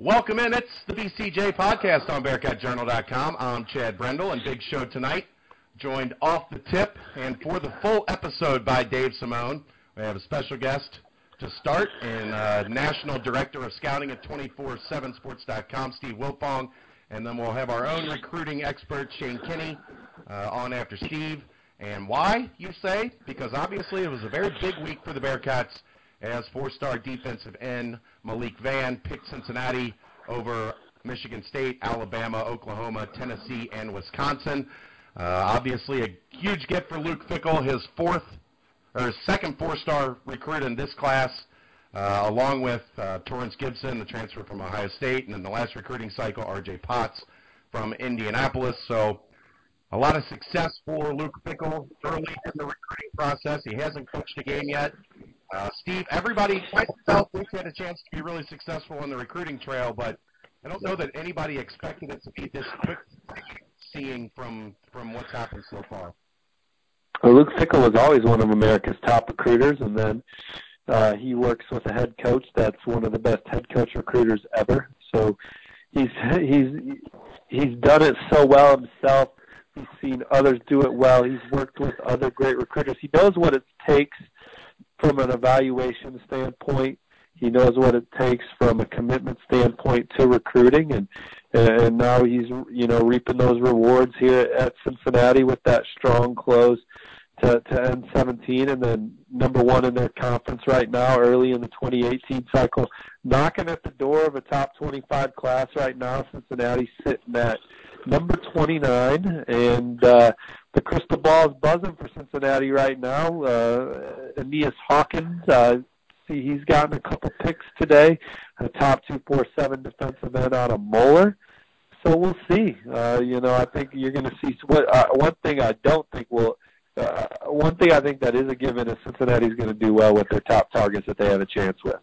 Welcome in. It's the BCJ podcast on BearcatJournal.com. I'm Chad Brendel, and big show tonight. Joined off the tip and for the full episode by Dave Simone. We have a special guest to start and uh, National Director of Scouting at 247sports.com, Steve Wiltfong. And then we'll have our own recruiting expert, Shane Kinney, uh, on after Steve. And why, you say? Because obviously it was a very big week for the Bearcats as four-star defensive end Malik Vann picked Cincinnati over Michigan State, Alabama, Oklahoma, Tennessee, and Wisconsin. Uh, obviously, a huge gift for Luke Fickell, his fourth or his second four-star recruit in this class, uh, along with uh, Torrance Gibson, the transfer from Ohio State, and in the last recruiting cycle, R.J. Potts from Indianapolis. So, a lot of success for Luke Fickell early in the recruiting process. He hasn't coached a game yet. Uh, Steve, everybody, felt Luke had a chance to be really successful on the recruiting trail, but I don't know that anybody expected it to be this quick. Seeing from from what's happened so far. Well, Luke Fickell was always one of America's top recruiters, and then uh, he works with a head coach that's one of the best head coach recruiters ever. So he's he's he's done it so well himself. He's seen others do it well. He's worked with other great recruiters. He knows what it takes from an evaluation standpoint. He knows what it takes from a commitment standpoint to recruiting, and and now he's you know reaping those rewards here at Cincinnati with that strong close to to end 17, and then number one in their conference right now, early in the 2018 cycle, knocking at the door of a top 25 class right now. Cincinnati sitting at number 29, and uh, the crystal ball is buzzing for Cincinnati right now. Uh, Aeneas Hawkins, uh, see he's gotten a couple picks today, a top 247 defensive end out of Moeller. So we'll see. Uh, you know, I think you're going to see what uh, one thing I don't think will. Uh, one thing I think that is a given is Cincinnati's going to do well with their top targets that they have a chance with.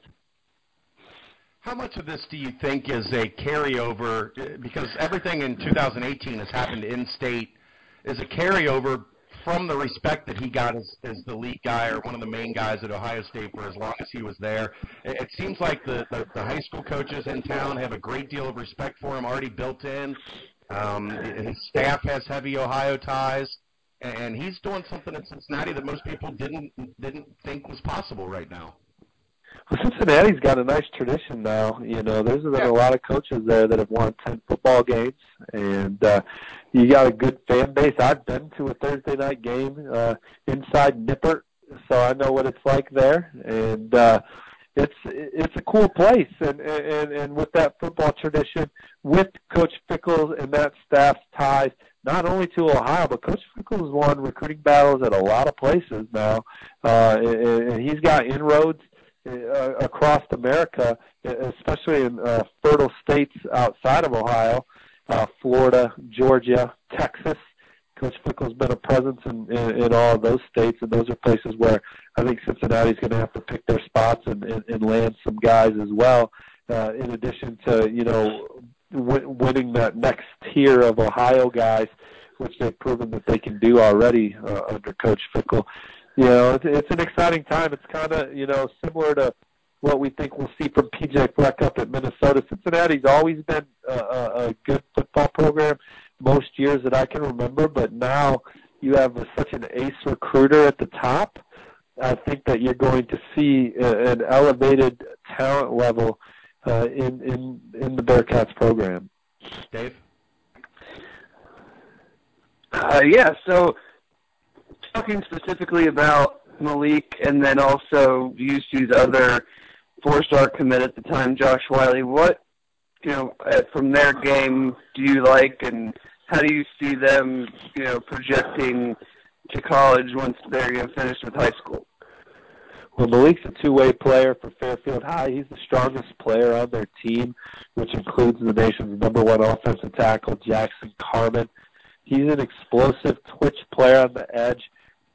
How much of this do you think is a carryover? Because everything in 2018 has happened in state. Is a carryover from the respect that he got as, as the lead guy or one of the main guys at Ohio State for as long as he was there. It, seems like the, the, the high school coaches in town have a great deal of respect for him already built in. Um, his staff has heavy Ohio ties, and he's doing something in Cincinnati that most people didn't didn't think was possible right now. Well, Cincinnati's got a nice tradition now. You know, there's been a lot of coaches there that have won ten football games, and uh, you got a good fan base. I've been to a Thursday night game uh, inside Nippert, so I know what it's like there, and uh, it's it's a cool place. And and and with that football tradition, with Coach Fickell and that staff's ties, not only to Ohio, but Coach Fickell has won recruiting battles at a lot of places now, uh, and, and he's got inroads across America, especially in uh, fertile states outside of Ohio, uh, Florida, Georgia, Texas. Coach Fickell's been a presence in, in, in all of those states, and those are places where I think Cincinnati's going to have to pick their spots and, and, and land some guys as well. Uh, in addition to you know w- winning that next tier of Ohio guys, which they've proven that they can do already uh, under Coach Fickell you know, it's, it's an exciting time. It's kind of, you know, similar to what we think we'll see from PJ Fleck up at Minnesota. Cincinnati's always been a, a, a good football program most years that I can remember, but now you have a, such an ace recruiter at the top. I think that you're going to see an elevated talent level uh, in in in the Bearcats program. Dave. Uh, yeah. So talking specifically about Malik and then also UC's other four-star commit at the time, Josh Whyle, what you know uh, from their game do you like, and how do you see them, you know, projecting to college once they're you know, finished with high school? Well, Malik's a two-way player for Fairfield High. He's the strongest player on their team, which includes the nation's number one offensive tackle, Jackson Carman. He's an explosive twitch player on the edge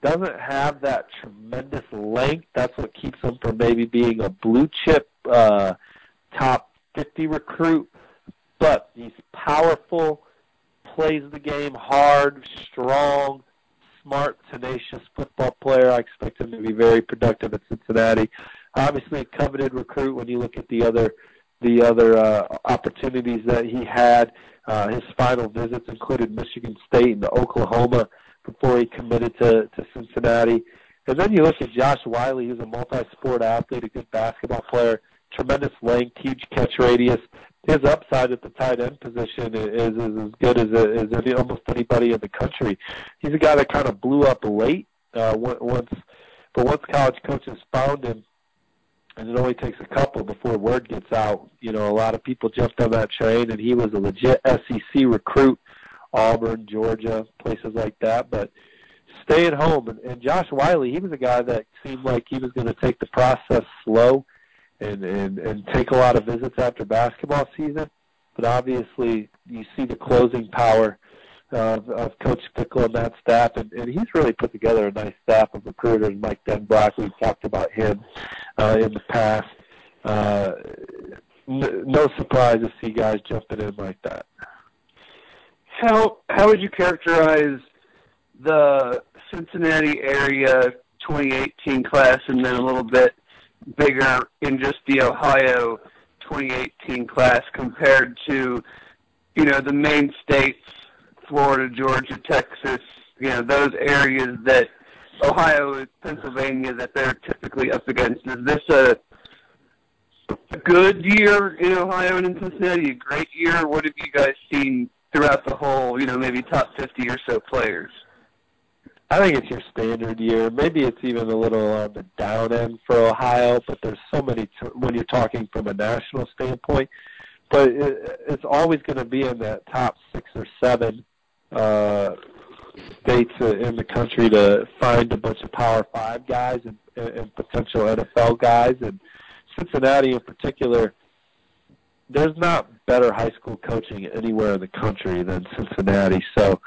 doesn't have that tremendous length. That's what keeps him from maybe being a blue chip uh, top 50 recruit. But he's powerful, plays the game hard, strong, smart, tenacious football player. I expect him to be very productive at Cincinnati. Obviously, a coveted recruit when you look at the other the other uh, opportunities that he had. Uh, his final visits included Michigan State and Oklahoma before he committed to, to Cincinnati. And then you look at Josh Whyle, who's a multi-sport athlete, a good basketball player, tremendous length, huge catch radius. His upside at the tight end position is, is as good as, as any, almost anybody in the country. He's a guy that kind of blew up late uh, once, but once college coaches found him, and it only takes a couple before word gets out. You know, a lot of people jumped on that train, and he was a legit SEC recruit, Auburn, Georgia, places like that. But stay at home. And, and Josh Whyle, he was a guy that seemed like he was going to take the process slow and, and, and take a lot of visits after basketball season. But obviously, you see the closing power of, of Coach Fickell and that staff, and, and he's really put together a nice staff of recruiters. Mike Denbrock, we've talked about him uh, in the past. Uh, no surprise to see guys jumping in like that. How how would you characterize the Cincinnati area 2018 class, and then a little bit bigger in just the Ohio 2018 class compared to, you know, the main states, Florida, Georgia, Texas, you know, those areas that Ohio Pennsylvania that they're typically up against. Is this a a good year in Ohio and in Cincinnati? A great year? What have you guys seen throughout the whole, you know, maybe top 50 or so players? I think it's your standard year. Maybe it's even a little on the down end for Ohio, but there's so many t- when you're talking from a national standpoint. But it, it's always going to be in that top six or seven uh, states in the country to find a bunch of Power Five guys and, and potential NFL guys. And Cincinnati, in particular, there's not better high school coaching anywhere in the country than Cincinnati. So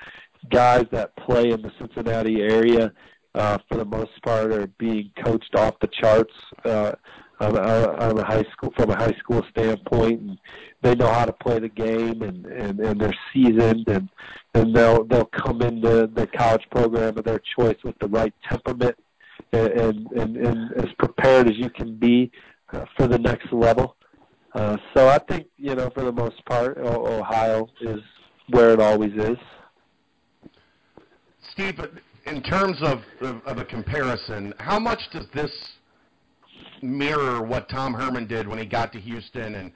guys that play in the Cincinnati area, uh, for the most part, are being coached off the charts uh, on, on a high school from a high school standpoint, and they know how to play the game, and and, and they're seasoned, and and they'll they'll come into the college program of their choice with the right temperament, and and, and as prepared as you can be uh, for the next level. Uh, so I think you know for the most part, Ohio is where it always is. Steve, in terms of, of, of a comparison, how much does this mirror what Tom Herman did when he got to Houston and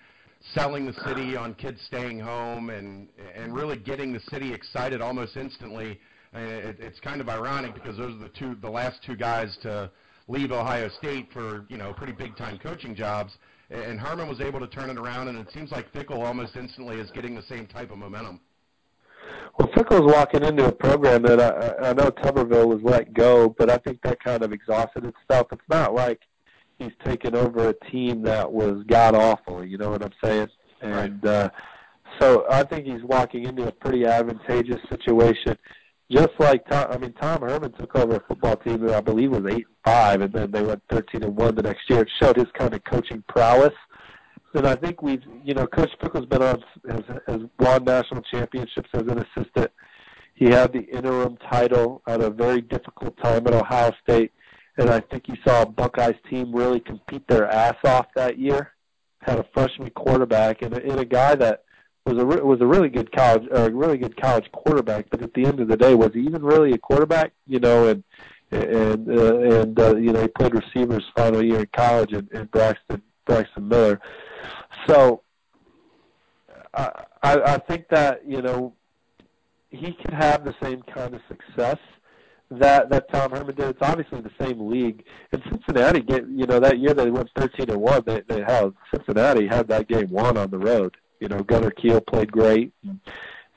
selling the city on kids staying home and and really getting the city excited almost instantly? It, it's kind of ironic because those are the two, the last two guys to leave Ohio State for you know pretty big time coaching jobs. And Herman was able to turn it around, and it seems like Fickell almost instantly is getting the same type of momentum. Well, Fickell's walking into a program that I, I know Tuberville was let go, but I think that kind of exhausted itself. It's not like he's taken over a team that was god awful. You know what I'm saying? And uh, so I think he's walking into a pretty advantageous situation. Just like Tom, I mean, Tom Herman took over a football team that I believe was eight and five, and then they went thirteen and one the next year. It showed his kind of coaching prowess and I think we've, you know, Coach Fickell's been on has, has won national championships as an assistant. He had the interim title at a very difficult time at Ohio State, and I think you saw a Buckeyes team really compete their ass off that year. Had a freshman quarterback and and a guy that was a was a really good college or a really good college quarterback, but at the end of the day, was he even really a quarterback? You know, and and uh, and uh, you know he played receivers final year in college, and, and Braxton Braxton Miller. So I, I think that you know he can have the same kind of success that that Tom Herman did. It's obviously the same league. And Cincinnati, get you know that year they went thirteen and one. They they held Cincinnati had that game won on the road. You know Gunner Kiel played great, and,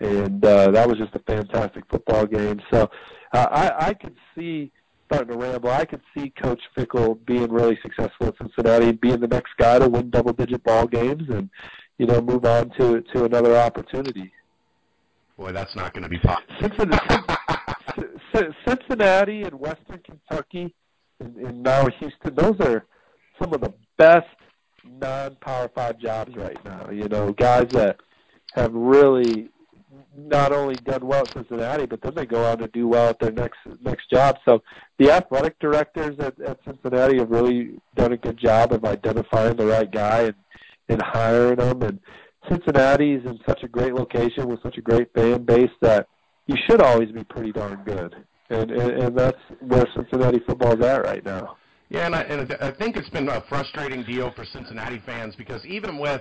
and uh, that was just a fantastic football game. So uh, I I could see starting to ramble. I could see Coach Fickell being really successful at Cincinnati, being the next guy to win double-digit ball games, and you know move on to to another opportunity. Boy, that's not going to be possible. Cincinnati, Cincinnati and Western Kentucky, and, and now Houston. Those are some of the best non-power five jobs right now. You know, guys that have really not only done well at Cincinnati, but then they go on to do well at their next next job. So the athletic directors at, at Cincinnati have really done a good job of identifying the right guy and and hiring them. And Cincinnati's in such a great location with such a great fan base that you should always be pretty darn good. And and, and that's where Cincinnati football is at right now. Yeah, and I, and I think it's been a frustrating deal for Cincinnati fans because even with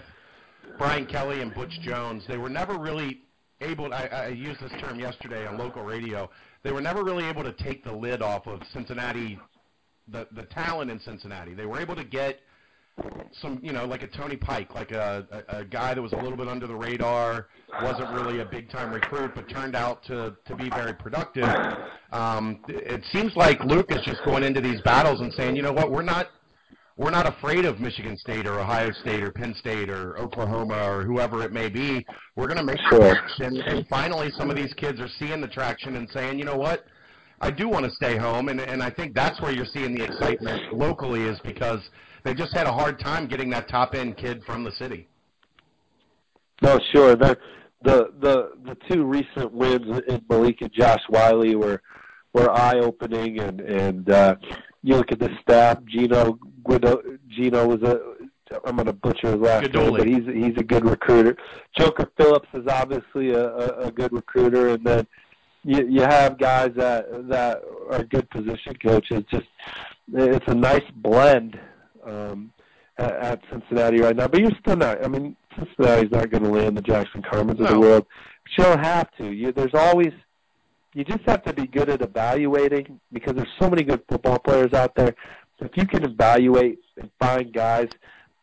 Brian Kelly and Butch Jones, they were never really able. I, I used this term yesterday on local radio. They were never really able to take the lid off of Cincinnati, the the talent in Cincinnati. They were able to get some, you know, like a Tony Pike, like a, a, a guy that was a little bit under the radar, wasn't really a big time recruit, but turned out to to be very productive. Um, it seems like Luke is just going into these battles and saying, you know what, we're not we're not afraid of Michigan State or Ohio State or Penn State or Oklahoma or whoever it may be. We're going to make sure. And, and finally, some of these kids are seeing the traction and saying, you know what, I do want to stay home. And, and I think that's where you're seeing the excitement locally is because they just had a hard time getting that top end kid from the city. No, sure. The the the the two recent wins in Malik and Josh Whyle were were eye opening, and and uh, you look at the staff. Gino Guido, Gino was a I'm going to butcher his last name, but he's he's a good recruiter. Joker Phillips is obviously a, a, a good recruiter, and then you you have guys that that are good position coaches. Just it's a nice blend um, at, at Cincinnati right now. But you're still not. I mean, Cincinnati's not going to land the Jackson Carmens no. of the world. But you don't have to. You, there's always. You just have to be good at evaluating because there's so many good football players out there. If you can evaluate and find guys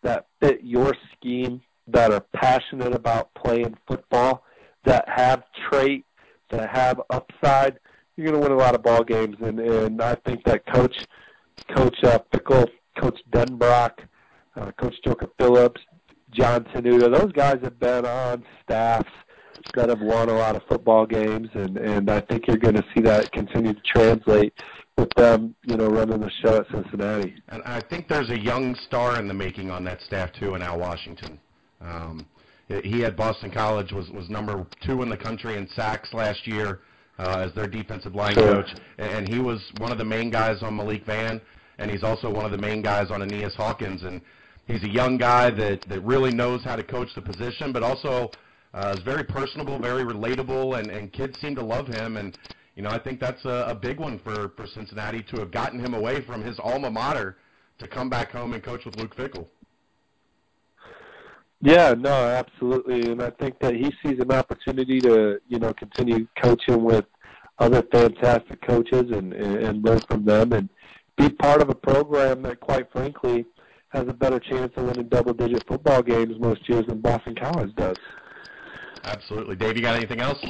that fit your scheme, that are passionate about playing football, that have trait, that have upside, you're going to win a lot of ball games. And and I think that coach, Coach uh, Fickell Coach Denbrock, uh, Coach Joker Phillips, John Tenuta. Those guys have been on staffs that have won a lot of football games, and and I think you're going to see that continue to translate with them, you know, running the show at Cincinnati. And I think there's a young star in the making on that staff too, in Al Washington. Um, he at Boston College was was number two in the country in sacks last year uh, as their defensive line sure. coach, and he was one of the main guys on Malik Vann and he's also one of the main guys on Aeneas Hawkins. And he's a young guy that, that really knows how to coach the position, but also uh, is very personable, very relatable, and, and kids seem to love him. And, you know, I think that's a, a big one for, for Cincinnati to have gotten him away from his alma mater to come back home and coach with Luke Fickell. Yeah, no, absolutely, and I think that he sees an opportunity to, you know, continue coaching with other fantastic coaches and and, and learn from them. And be part of a program that, quite frankly, has a better chance of winning double-digit football games most years than Boston College does. Absolutely, Dave. You got anything else?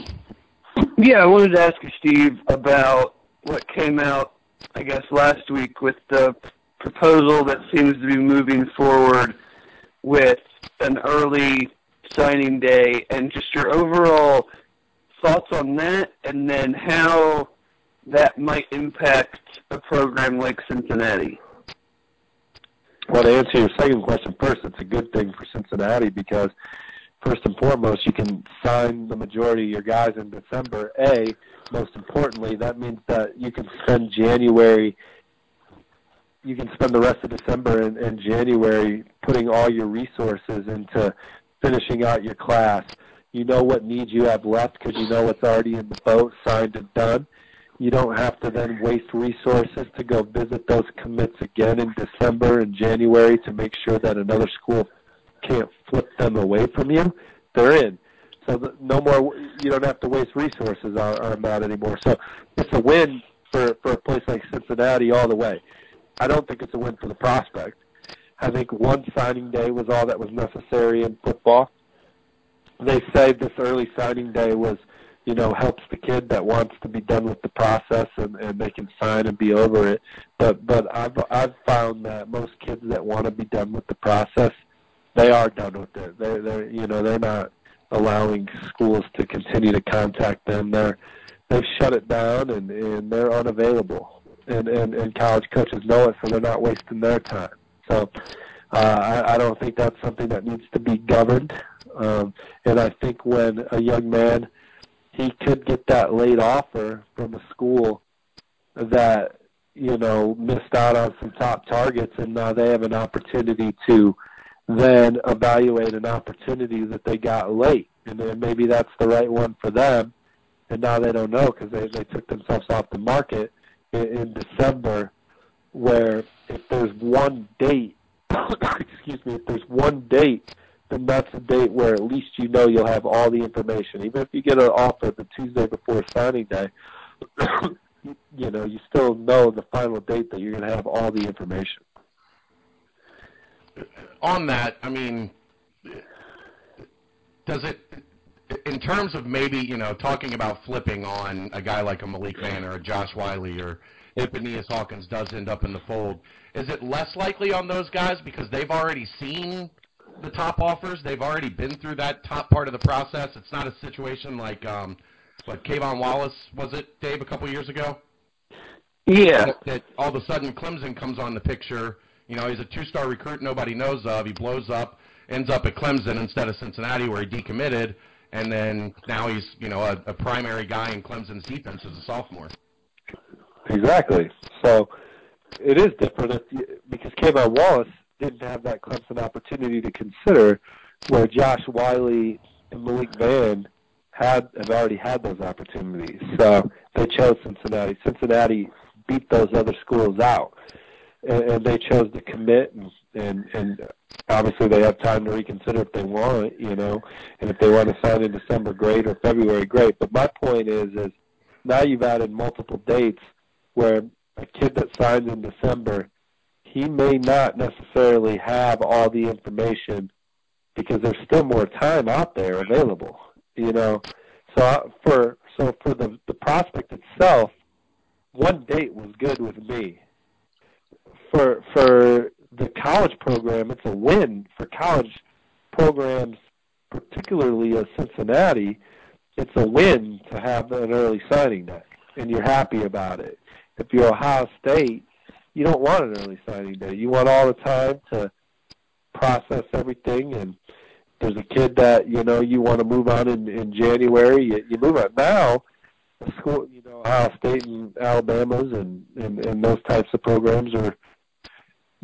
Yeah, I wanted to ask you, Steve, about what came out, I guess, last week with the proposal that seems to be moving forward with an early signing day, and just your overall thoughts on that, and then how that might impact a program like Cincinnati? Well, to answer your second question first, it's a good thing for Cincinnati because first and foremost, you can sign the majority of your guys in December. A, most importantly, that means that you can spend January, you can spend the rest of December and, and January putting all your resources into finishing out your class. You know what needs you have left because you know what's already in the boat, signed and done you don't have to then waste resources to go visit those commits again in December and January to make sure that another school can't flip them away from you. They're in. So the, no more. You don't have to waste resources on, on that anymore. So it's a win for for a place like Cincinnati all the way. I don't think it's a win for the prospect. I think one signing day was all that was necessary in football. They say this early signing day was you know, helps the kid that wants to be done with the process and, and they can sign and be over it. But but I've I've found that most kids that want to be done with the process, they are done with it. They're they're you know they're not allowing schools to continue to contact them. They're they've shut it down and and they're unavailable. And and and college coaches know it, so they're not wasting their time. So. Uh, I, I don't think that's something that needs to be governed. Um, and I think when a young man he could get that late offer from a school that you know missed out on some top targets, and now they have an opportunity to then evaluate an opportunity that they got late, and then maybe that's the right one for them, and now they don't know because they they took themselves off the market in, in December, where if there's one date, excuse me, if there's one date, then that's a date where at least you know you'll have all the information. Even if you get an offer the Tuesday before signing day, you know you still know the final date that you're going to have all the information on that, I mean, does it, in terms of maybe, you know, talking about flipping on a guy like a Malik Vann or a Josh Whyle or if Aeneas Hawkins does end up in the fold, is it less likely on those guys because they've already seen the top offers? They've already been through that top part of the process. It's not a situation like, um, what, K'Von Wallace, was it, Dave, a couple years ago? Yeah. That, that all of a sudden Clemson comes on the picture you know, he's a two-star recruit nobody knows of. He blows up, ends up at Clemson instead of Cincinnati where he decommitted, and then now he's, you know, a, a primary guy in Clemson's defense as a sophomore. Exactly. So it is different if you, because K'Von Wallace didn't have that Clemson opportunity to consider, where Josh Whyle and Malik Vann had have already had those opportunities. So they chose Cincinnati. Cincinnati beat those other schools out and, and they chose to commit and, and and obviously they have time to reconsider if they want, you know, and if they want to sign in December, great, or February, great. But my point is, is now you've added multiple dates where a kid that signs in December, he may not necessarily have all the information because there's still more time out there available, you know. So uh, for so for the the prospect itself, one date was good with me for for the college program, it's a win for college programs, particularly a Cincinnati. It's a win to have an early signing day, and you're happy about it. If you're Ohio State, you don't want an early signing day. You want all the time to process everything and there's a kid that you know you want to move on in in January, you, you move on now. School, you know, Ohio State and Alabama's and, and and those types of programs are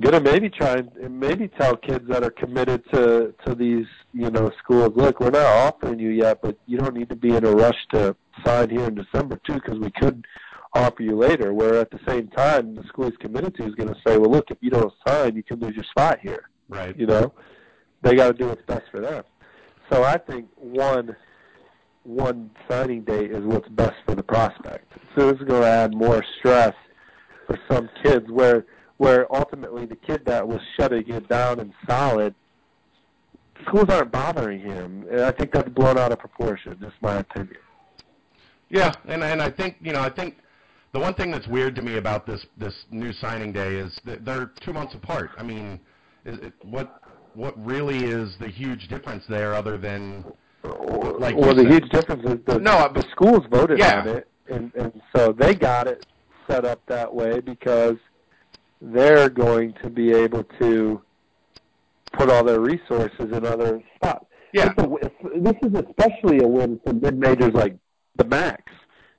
gonna maybe try and maybe tell kids that are committed to to these you know schools look we're not offering you yet but you don't need to be in a rush to sign here in december too because we could offer you later where at the same time the school he's committed to is going to say well look if you don't sign you can lose your spot here right you know they got to do what's best for them so i think one one signing date is what's best for the prospect so this is going to add more stress for some kids where where ultimately the kid that was shutting it down and solid, schools aren't bothering him. And I think that's blown out of proportion. Just my opinion. Yeah, and and I think you know I think the one thing that's weird to me about this this new signing day is that they're two months apart. I mean, is it, what what really is the huge difference there other than like well the said? huge difference is the No, the schools voted yeah. on it and and so they got it set up that way because they're going to be able to put all their resources in other spots. Yeah. A, this is especially a win for mid majors like the Max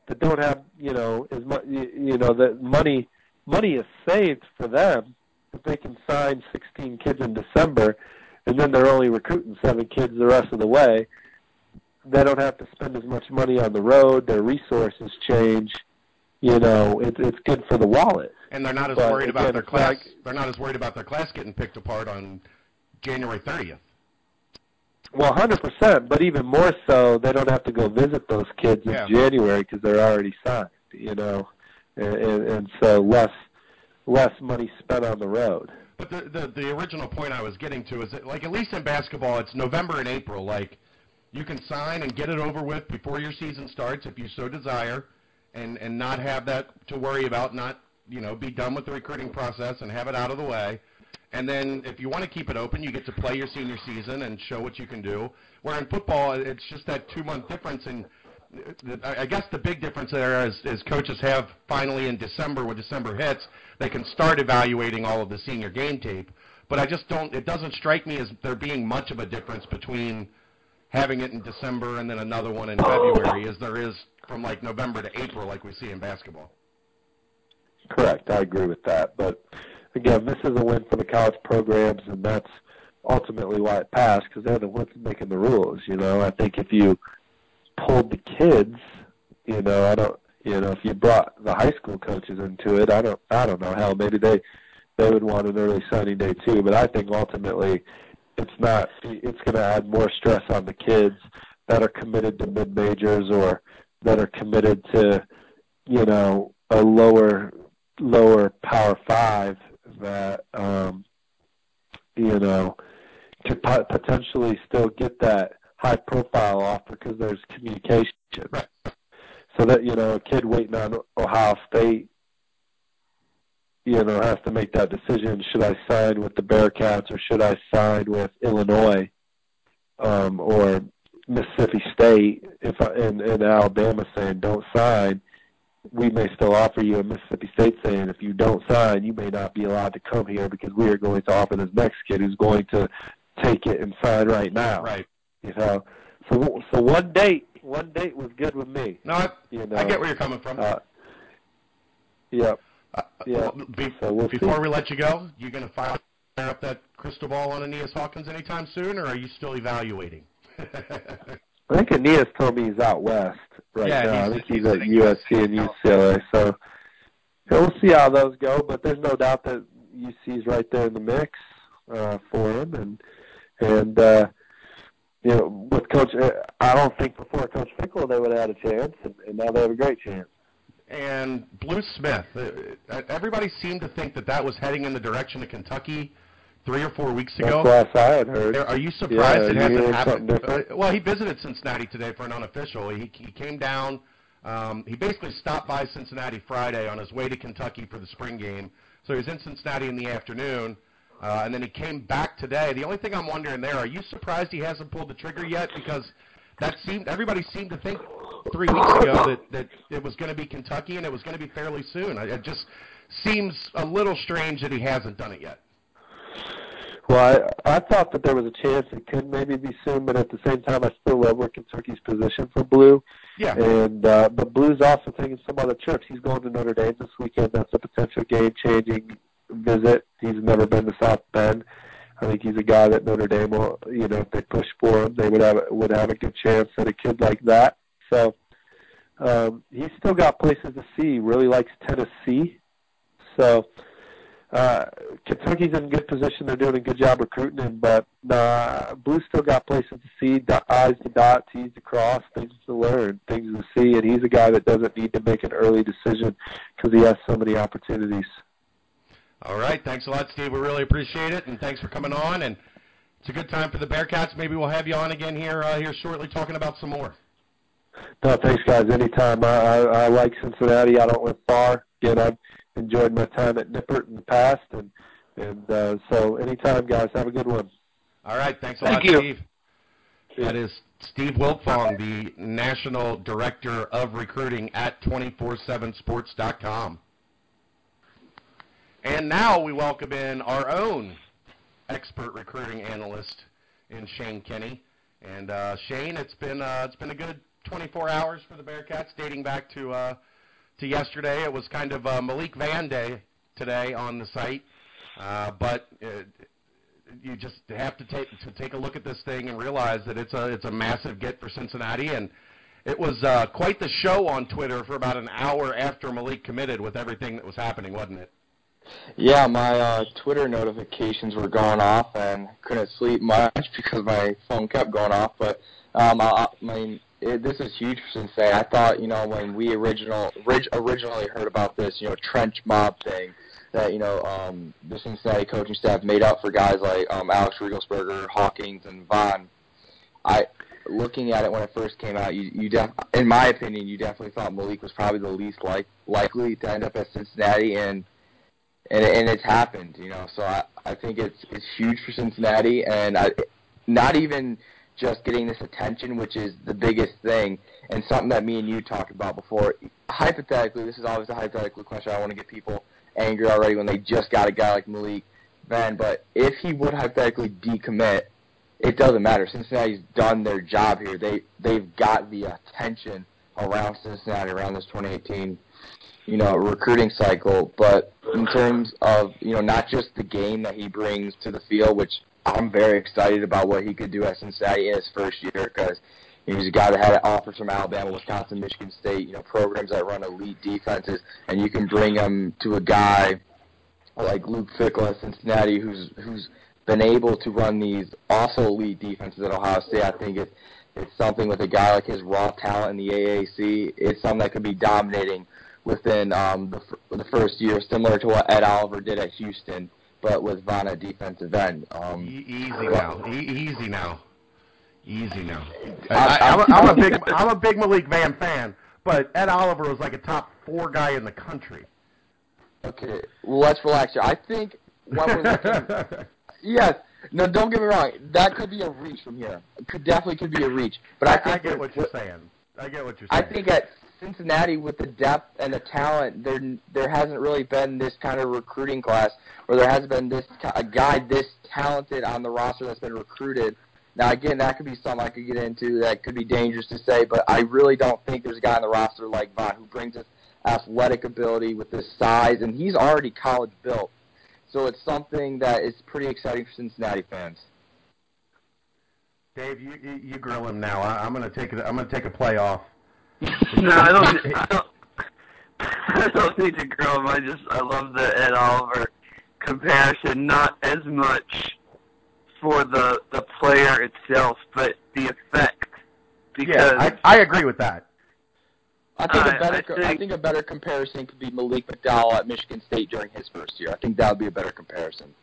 that don't have you know as much you, know that money money is saved for them if they can sign 16 kids in December and then they're only recruiting seven kids the rest of the way. They don't have to spend as much money on the road. Their resources change. You know, it's it's good for the wallet and they're not as But worried about again, their class. like- they're not as worried about their class getting picked apart on January 30th. Well, hundred percent, but even more so, they don't have to go visit those kids in January because they're already signed. You know, and, and, and so less less money spent on the road. But the, the the original point I was getting to is that, like at least in basketball, it's November and April. Like you can sign and get it over with before your season starts if you so desire, and and not have that to worry about. Not you know be done with the recruiting process and have it out of the way. And then if you want to keep it open, you get to play your senior season and show what you can do. Where in football, it's just that two month difference. And I guess the big difference there is, is coaches have finally in December, when December hits, they can start evaluating all of the senior game tape. But I just don't. It doesn't strike me as there being much of a difference between having it in December and then another one in February, as there is from like November to April, like we see in basketball. Correct, I agree with that. But again, this is a win for the college programs, and that's ultimately why it passed because they're the ones making the rules. You know, I think if you pulled the kids, you know, I don't, you know, if you brought the high school coaches into it, I don't, I don't know. Hell, maybe they they would want an early signing day too. But I think ultimately, it's not. It's going to add more stress on the kids that are committed to mid majors or that are committed to, you know, a lower lower power five that um, you know could potentially still get that high profile offer because there's communication. Right. So that you know a kid waiting on Ohio State, you know, has to make that decision: should I sign with the Bearcats or should I sign with Illinois um, or Mississippi State? If I, and, and Alabama saying don't sign, we may still offer you a Mississippi State saying if you don't sign, you may not be allowed to come here because we are going to offer this next kid who's going to take it and sign right now. Right. You know, so so one date, one date was good with me. No, I, you know, I get where you're coming from. Uh, yep. Uh, yeah. Be, so we'll before see. we let you go, you're going to fire up that crystal ball on Aeneas Hawkins anytime soon, or are you still evaluating? I think Aeneas told me he's out west right yeah, now. I think he's, he's at USC and UCLA. So we'll see how those go. But there's no doubt that UC's right there in the mix uh, for him, and and uh, you know with Coach, uh, I don't think before Coach Fickell they would have had a chance, and, and now they have a great chance. And Blue Smith, uh, everybody seemed to think that that was heading in the direction of Kentucky three or four weeks ago. That's what I had heard. Are you surprised yeah, it hasn't happened? Uh, well, he visited Cincinnati today for an unofficial. He, he came down. Um, he basically stopped by Cincinnati Friday on his way to Kentucky for the spring game. So he was in Cincinnati in the afternoon, uh, and then he came back today. The only thing I'm wondering there, are you surprised he hasn't pulled the trigger yet? Because that seemed everybody seemed to think three weeks ago that that it was going to be Kentucky and it was going to be fairly soon. It just seems a little strange that he hasn't done it yet. Well, I, I thought that there was a chance it could maybe be soon, but at the same time, I still love where Kentucky's position for Blue. Yeah. And uh, but Blue's also taking some other trips. He's going to Notre Dame this weekend. That's a potential game-changing visit. He's never been to South Bend. I think he's a guy that Notre Dame will, you know, if they push for him, they would have would have a good chance at a kid like that. So um, he's still got places to see. Really likes Tennessee. So uh, Kentucky's in good position. They're doing a good job recruiting him, but uh, Blue's still got places to see, dot, I's to dot, T's to cross, things to learn, things to see, and he's a guy that doesn't need to make an early decision because he has so many opportunities. All right, thanks a lot, Steve. We really appreciate it, and thanks for coming on. And it's a good time for the Bearcats. Maybe we'll have you on again here uh, here shortly, talking about some more. No, thanks, guys. Anytime. I, I, I like Cincinnati. I don't live far. Again, I've enjoyed my time at Nippert in the past, and and uh, so anytime, guys. Have a good one. All right, thanks a Thank lot, you. Steve. That is Steve Wiltfong, the National Director of Recruiting at 247sports.com. And now we welcome in our own expert recruiting analyst in Shane Kenny. And uh, Shane, it's been uh, it's been a good 24 hours for the Bearcats, dating back to uh, to yesterday. It was kind of uh, Malik Vann Day today on the site, uh, but it, you just have to take to take a look at this thing and realize that it's a it's a massive get for Cincinnati, and it was uh, quite the show on Twitter for about an hour after Malik committed with everything that was happening, wasn't it? Yeah, my uh, Twitter notifications were going off and couldn't sleep much because my phone kept going off. But um, I mean, it, this is huge for Cincinnati. I thought, you know, when we original orig, originally heard about this, you know, trench mob thing, that you know, um, the Cincinnati coaching staff made up for guys like um, Alex Riegelsberger, Hawkins, and Vann. I, looking at it when it first came out, you, you def- in my opinion, you definitely thought Malik was probably the least like likely to end up at Cincinnati, and and and it's happened, you know. So I I think it's it's huge for Cincinnati, and I, not even just getting this attention, which is the biggest thing, and something that me and you talked about before. Hypothetically, this is always a hypothetical question. I want to get people angry already when they just got a guy like Malik Vann, but if he would hypothetically decommit, it doesn't matter. Cincinnati's done their job here. They they've got the attention around Cincinnati around this 2018 you know recruiting cycle but in terms of you know not just the game that he brings to the field which I'm very excited about what he could do at Cincinnati in his first year because he's a guy that had offers from Alabama, Wisconsin, Michigan State, you know, programs that run elite defenses, and you can bring him to a guy like Luke Fickell at Cincinnati, who's who's been able to run these also elite defenses at Ohio State. I think it's it's something with a guy like his raw talent in the AAC. It's something that could be dominating within um, the, the first year, similar to what Ed Oliver did at Houston, but with Von at defensive end. Um, e- easy now, e- easy now, easy now. I, I, I'm, a big I'm a big Malik Vann fan, but Ed Oliver was like a top four guy in the country. Okay, well, let's relax here. I think when we're looking, yes, no, don't get me wrong. That could be a reach from here. It could definitely could be a reach. But I, I, think I get what you're saying. I get what you're saying. I think at Cincinnati, with the depth and the talent, there there hasn't really been this kind of recruiting class, or there hasn't been this a guy this talented on the roster that's been recruited. Now, again, that could be something I could get into. That could be dangerous to say, but I really don't think there's a guy on the roster like Vaughn who brings this athletic ability with this size, and he's already college built. So it's something that is pretty exciting for Cincinnati fans. Dave, you, you you grill him now. I, I'm gonna take it. I'm gonna take a play off. No, I don't. I don't. I don't need to grow him. I just I love the Ed Oliver comparison. Not as much for the the player itself, but the effect. Because Yeah, I, I agree with that. I think I- a better I co- I think- think a better comparison could be Malik McDowell at Michigan State during his first year. I think that would be a better comparison.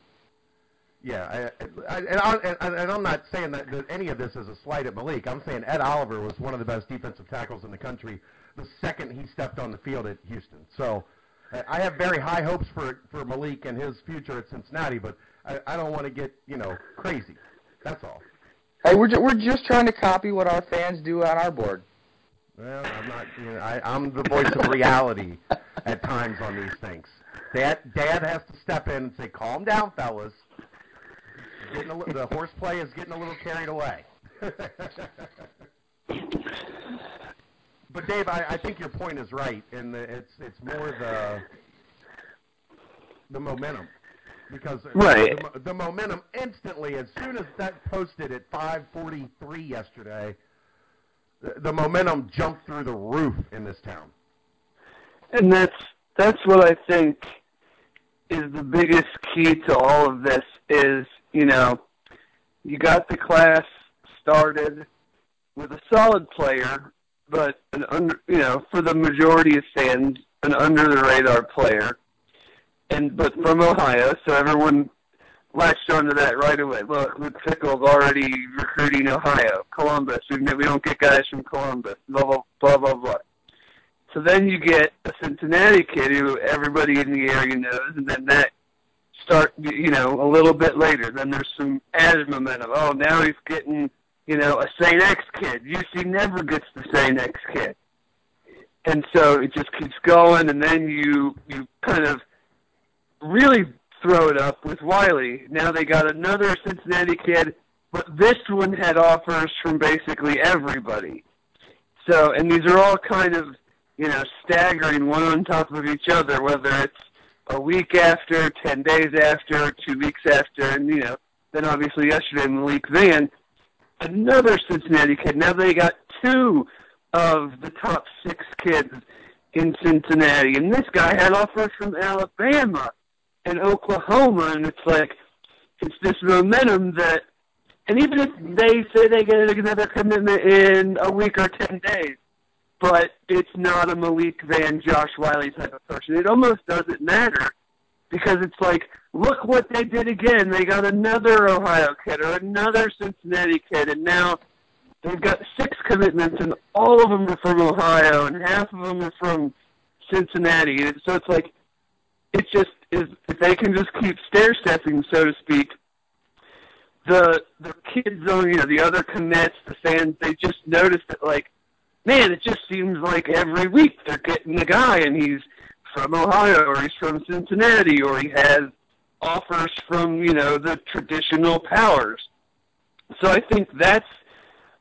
Yeah, I, I, and, I, and, I'm not saying that, that any of this is a slight at Malik. I'm saying Ed Oliver was one of the best defensive tackles in the country the second he stepped on the field at Houston. So I- I have very high hopes for for Malik and his future at Cincinnati, but I, I don't want to get you know crazy. That's all. Hey, we're ju- we're just trying to copy what our fans do on our board. Well, I'm not. You know, I, I'm the voice of reality at times on these things. Dad, Dad has to step in and say, "Calm down, fellas. Getting a li- the horseplay is getting a little carried away." but Dave, I, I think your point is right, and it's it's more the the momentum because Right. the, the momentum instantly as soon as that posted at 5:43 yesterday the, the momentum jumped through the roof in this town. and that's that's what I think is the biggest key to all of this is you know you got the class started with a solid player, but an under you know for the majority of fans an under the radar player, and but from Ohio, so everyone latched onto that right away. Look, Luke Fickell's already recruiting Ohio, Columbus. We we don't get guys from Columbus. Blah blah blah blah blah. So then you get a Cincinnati kid who everybody in the area knows, and then that start you know a little bit later. Then there's some added momentum. Oh, now he's getting you know a Saint X kid. UC never gets the Saint X kid, and so it just keeps going. And then you you kind of really throw it up with Whyle. Now they got another Cincinnati kid, but this one had offers from basically everybody. So, and these are all kind of, you know, staggering one on top of each other, whether it's a week after, 10 days after, two weeks after, and, you know, then obviously yesterday Malik Vann, another Cincinnati kid. Now they got two of the top six kids in Cincinnati, and this guy had offers from Alabama and Oklahoma, and it's like, it's this momentum that and even if they say they get another commitment in a week or ten days, but it's not a Malik Vann, Josh Whyle type of person. It almost doesn't matter because it's like, look what they did again. They got another Ohio kid or another Cincinnati kid, and now they've got six commitments, and all of them are from Ohio, and half of them are from Cincinnati. And so it's like, it's just is if they can just keep stair stepping, so to speak, the the kids you know the other commits, the fans, they just notice that like, man, it just seems like every week they're getting the guy and he's from Ohio or he's from Cincinnati or he has offers from you know the traditional powers. So I think that's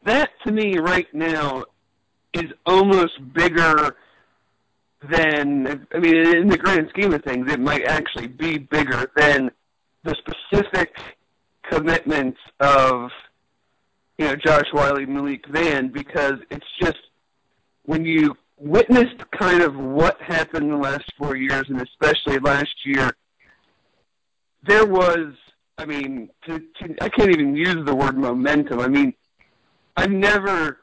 that to me right now is almost bigger than I mean in the grand scheme of things it might actually be bigger than the specific commitments of you know Josh Whyle Malik Vann because it's just when you witnessed kind of what happened in the last four years, and especially last year, there was, I mean, to, to, I can't even use the word momentum. I mean, I've never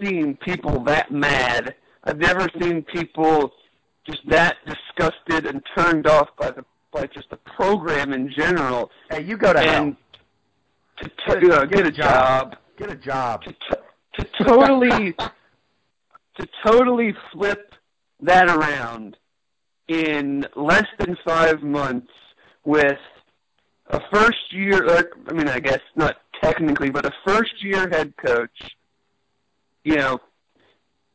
seen people that mad. I've never seen people just that disgusted and turned off by the by just the program in general. Hey, you go to and hell. To, to, uh, get, a job. Get a job. To, to, to totally to totally flip that around in less than five months with a first year, I mean, I guess not technically, but a first year head coach, you know,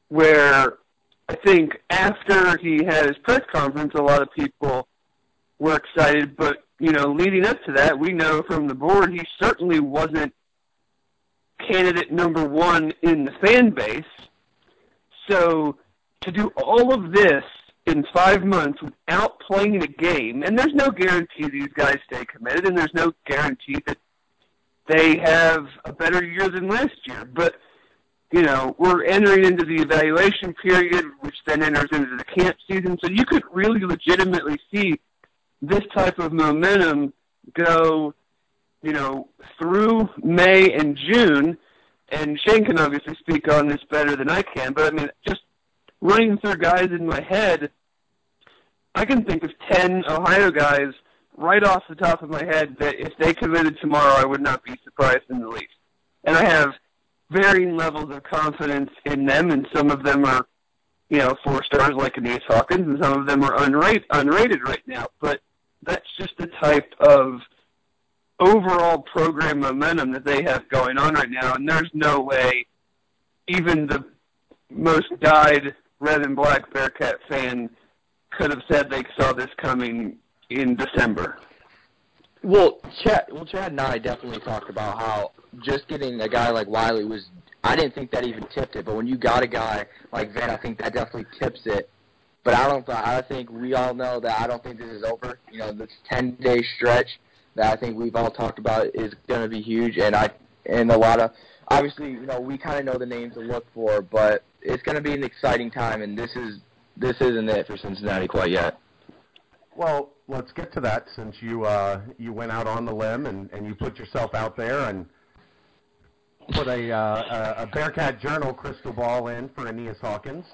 where I think after he had his press conference, a lot of people were excited, but, you know, leading up to that, we know from the board he certainly wasn't candidate number one in the fan base. So to do all of this in five months without playing a game, and there's no guarantee these guys stay committed, and there's no guarantee that they have a better year than last year. But you know, we're entering into the evaluation period, which then enters into the camp season. So you could really legitimately see this type of momentum go, you know, through May and June. And Shane can obviously speak on this better than I can, but I mean, just running through guys in my head, I can think of 10 Ohio guys right off the top of my head that if they committed tomorrow, I would not be surprised in the least. And I have varying levels of confidence in them, and some of them are, you know, four stars like Aeneas Hawkins, and some of them are unrated, unrated right now. But that's just the type of overall program momentum that they have going on right now, and there's no way even the most dyed red and black Bearcat fan could have said they saw this coming in December. Well, Chad, well, Chad and I definitely talked about how just getting a guy like Whyle was. I didn't think that even tipped it, but when you got a guy like Vann, I think that definitely tips it. But I don't. I think we all know that I don't think this is over. You know, this ten day stretch that I think we've all talked about is going to be huge, and I and a lot of obviously, you know, we kind of know the names to look for, but it's going to be an exciting time, and this is this isn't it for Cincinnati quite yet. Well, let's get to that since you uh, you went out on the limb and, and you put yourself out there and put a, uh, a Bearcat Journal crystal ball in for Aeneas Hawkins.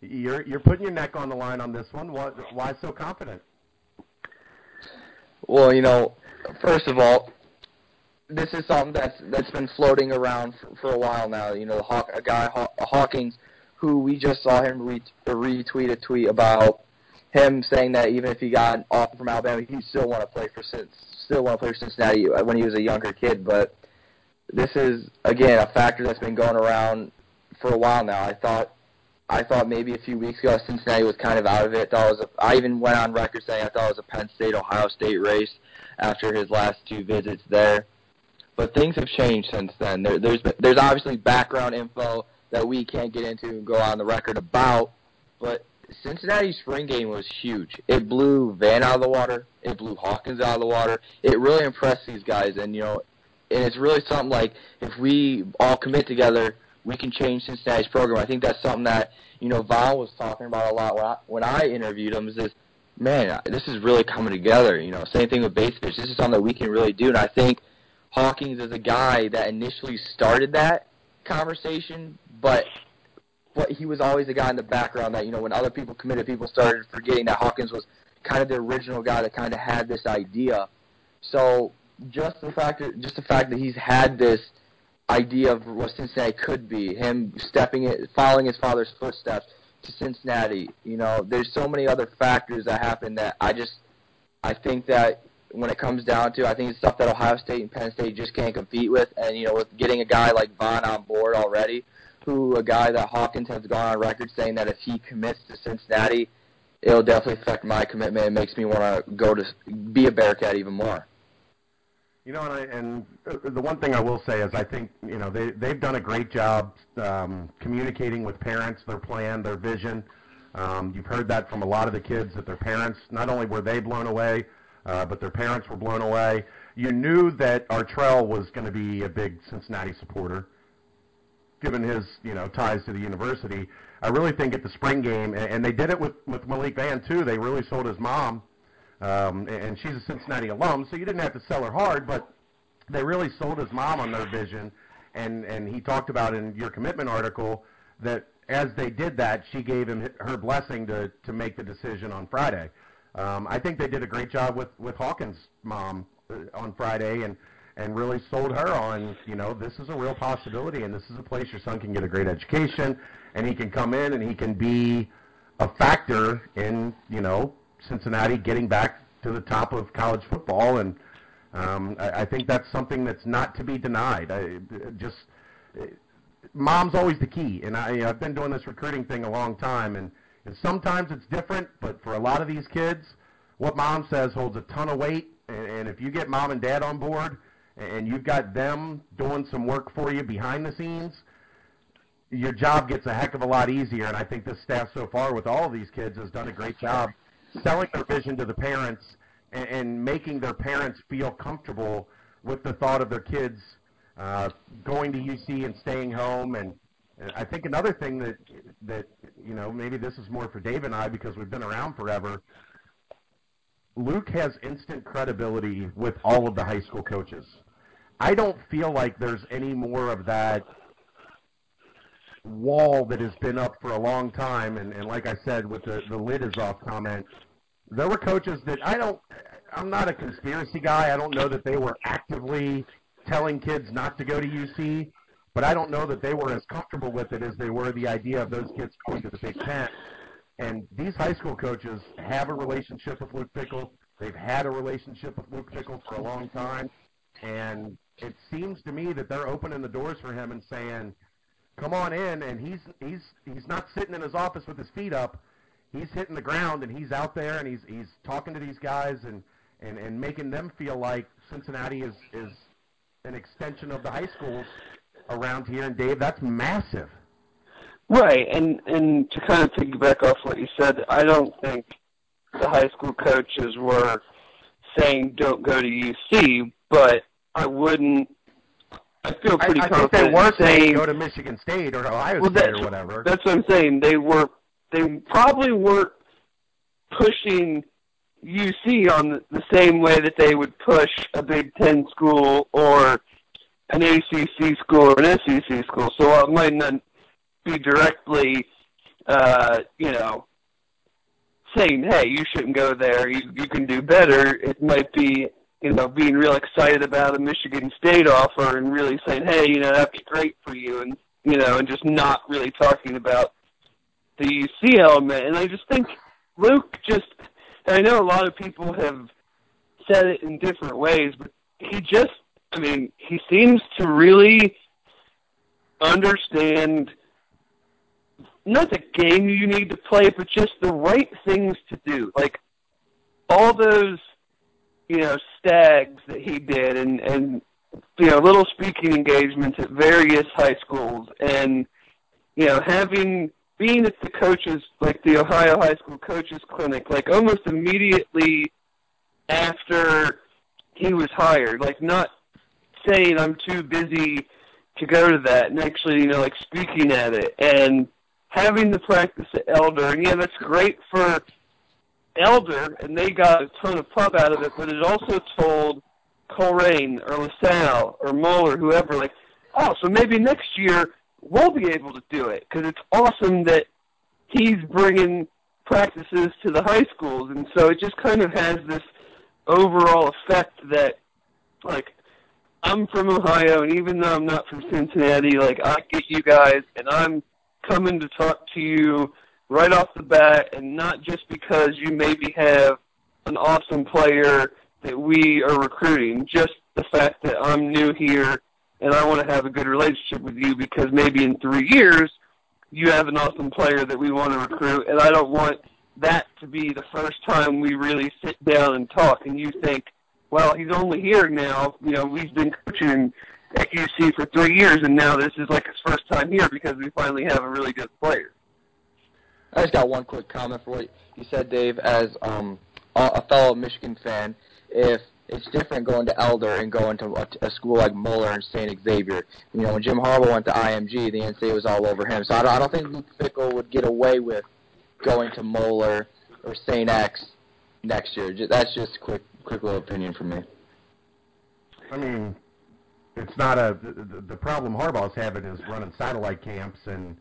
You're you're putting your neck on the line on this one. What, why so confident? Well, you know, first of all, this is something that's that's been floating around for, for a while now. You know, Haw- a guy Haw- Hawkins, who we just saw him re- retweet a tweet about him saying that even if he got an offer from Alabama, he still want to play for still want to play for Cincinnati uh, when he was a younger kid. But this is again a factor that's been going around for a while now. I thought I thought maybe a few weeks ago Cincinnati was kind of out of it. Thought it was a, I even went on record saying I thought it was a Penn State Ohio State race after his last two visits there. But things have changed since then. There, there's there's obviously background info that we can't get into and go on the record about, but Cincinnati's spring game was huge. It blew Vann out of the water. It blew Hawkins out of the water. It really impressed these guys, and you know, and it's really something like if we all commit together, we can change Cincinnati's program. I think that's something that you know Val was talking about a lot when I, when I interviewed him. Is this man? This is really coming together. You know, same thing with base pitch. This is something that we can really do, and I think Hawkins is a guy that initially started that conversation, but but he was always a guy in the background that you know when other people committed, people started forgetting that Hawkins was kind of the original guy that kind of had this idea. So just the fact that just the fact that he's had this idea of what Cincinnati could be, him stepping it, following his father's footsteps to Cincinnati. You know, there's so many other factors that happen that I just I think that when it comes down to, I think it's stuff that Ohio State and Penn State just can't compete with. And you know, with getting a guy like Vann on board already, who a guy that Hawkins has gone on record saying that if he commits to Cincinnati, it'll definitely affect my commitment. It makes me want to go to be a Bearcat even more. You know, and, I, and the one thing I will say is I think you know they they've done a great job um, communicating with parents their plan, their vision. Um, you've heard that from a lot of the kids that their parents not only were they blown away, uh, but their parents were blown away. you knew that Artrell was going to be a big Cincinnati supporter, given his you know ties to the university. I really think at the spring game, and they did it with with Malik Vann too. They really sold his mom, um, and she's a Cincinnati alum, so you didn't have to sell her hard, but they really sold his mom on their vision. And and he talked about in your commitment article that as they did that, she gave him her blessing to to make the decision on Friday. Um, I think they did a great job with with Hawkins' mom uh, on Friday, and and really sold her on, you know, this is a real possibility, and this is a place your son can get a great education, and he can come in and he can be a factor in, you know, Cincinnati getting back to the top of college football, and um, I, I think that's something that's not to be denied. I just mom's always the key, and I, I've been doing this recruiting thing a long time, and, and sometimes it's different, but for a lot of these kids, what mom says holds a ton of weight, and, and if you get mom and dad on board, and you've got them doing some work for you behind the scenes, your job gets a heck of a lot easier. And I think this staff so far with all of these kids has done a great job selling their vision to the parents and, and making their parents feel comfortable with the thought of their kids uh, going to UC and staying home. And, and I think another thing that that you know maybe this is more for Dave and I because we've been around forever. Luke has instant credibility with all of the high school coaches. I don't feel like there's any more of that wall that has been up for a long time. And, and like I said, with the, the lid is off comment, there were coaches that I don't, I'm not a conspiracy guy. I don't know that they were actively telling kids not to go to UC, but I don't know that they were as comfortable with it as they were the idea of those kids going to the Big Ten. And these high school coaches have a relationship with Luke Fickell. They've had a relationship with Luke Fickell for a long time. And it seems to me that they're opening the doors for him and saying, "Come on in." And he's he's he's not sitting in his office with his feet up. He's hitting the ground and he's out there and he's he's talking to these guys and and and making them feel like Cincinnati is is an extension of the high schools around here. And Dave, that's massive. Right, and and to kind of piggyback off what you said, I don't think the high school coaches were saying don't go to UC, but I wouldn't. I feel pretty I, I confident think they were saying go to Michigan State or Ohio well, State or whatever. That's what I'm saying. They were. They probably weren't pushing UC on the same way that they would push a Big Ten school or an ACC school or an SEC school. So it might not be directly, uh, you know, saying, "Hey, you shouldn't go there. You you can do better." It might be, you know, being real excited about a Michigan State offer and really saying, "Hey, you know, that'd be great for you," and you know, and just not really talking about the UC element. And I just think Luke just. I know a lot of people have said it in different ways, but he just. I mean, he seems to really understand not the game you need to play, but just the right things to do. Like all those, you know, stags that he did, and and you know, little speaking engagements at various high schools, and you know, having being at the coaches like the Ohio High School Coaches Clinic, like almost immediately after he was hired, like not saying I'm too busy to go to that, and actually, you know, like speaking at it, and having the practice at Elder, and yeah, that's great for Elder, and they got a ton of pub out of it, but it also told Colerain or LaSalle or Moeller, whoever, like, oh, so maybe next year we'll be able to do it because it's awesome that he's bringing practices to the high schools, and so it just kind of has this overall effect that, like, I'm from Ohio, and even though I'm not from Cincinnati, like I get you guys, and I'm coming to talk to you right off the bat, and not just because you maybe have an awesome player that we are recruiting, just the fact that I'm new here and I want to have a good relationship with you because maybe in three years you have an awesome player that we want to recruit, and I don't want that to be the first time we really sit down and talk, and you think, well, he's only here now. You know, we've been coaching at UC for three years, and now this is like his first time here because we finally have a really good player. I just got one quick comment for what you said, Dave. As um, a fellow Michigan fan, if it's different going to Elder and going to a, school like Moeller and St. Xavier. You know, when Jim Harbaugh went to IMG, the NCAA was all over him. So I don't, I don't think Luke Fickell would get away with going to Moeller or St. X next year. That's just quick, quick little opinion from me. I mean, it's not a the, the problem Harbaugh's having is running satellite camps and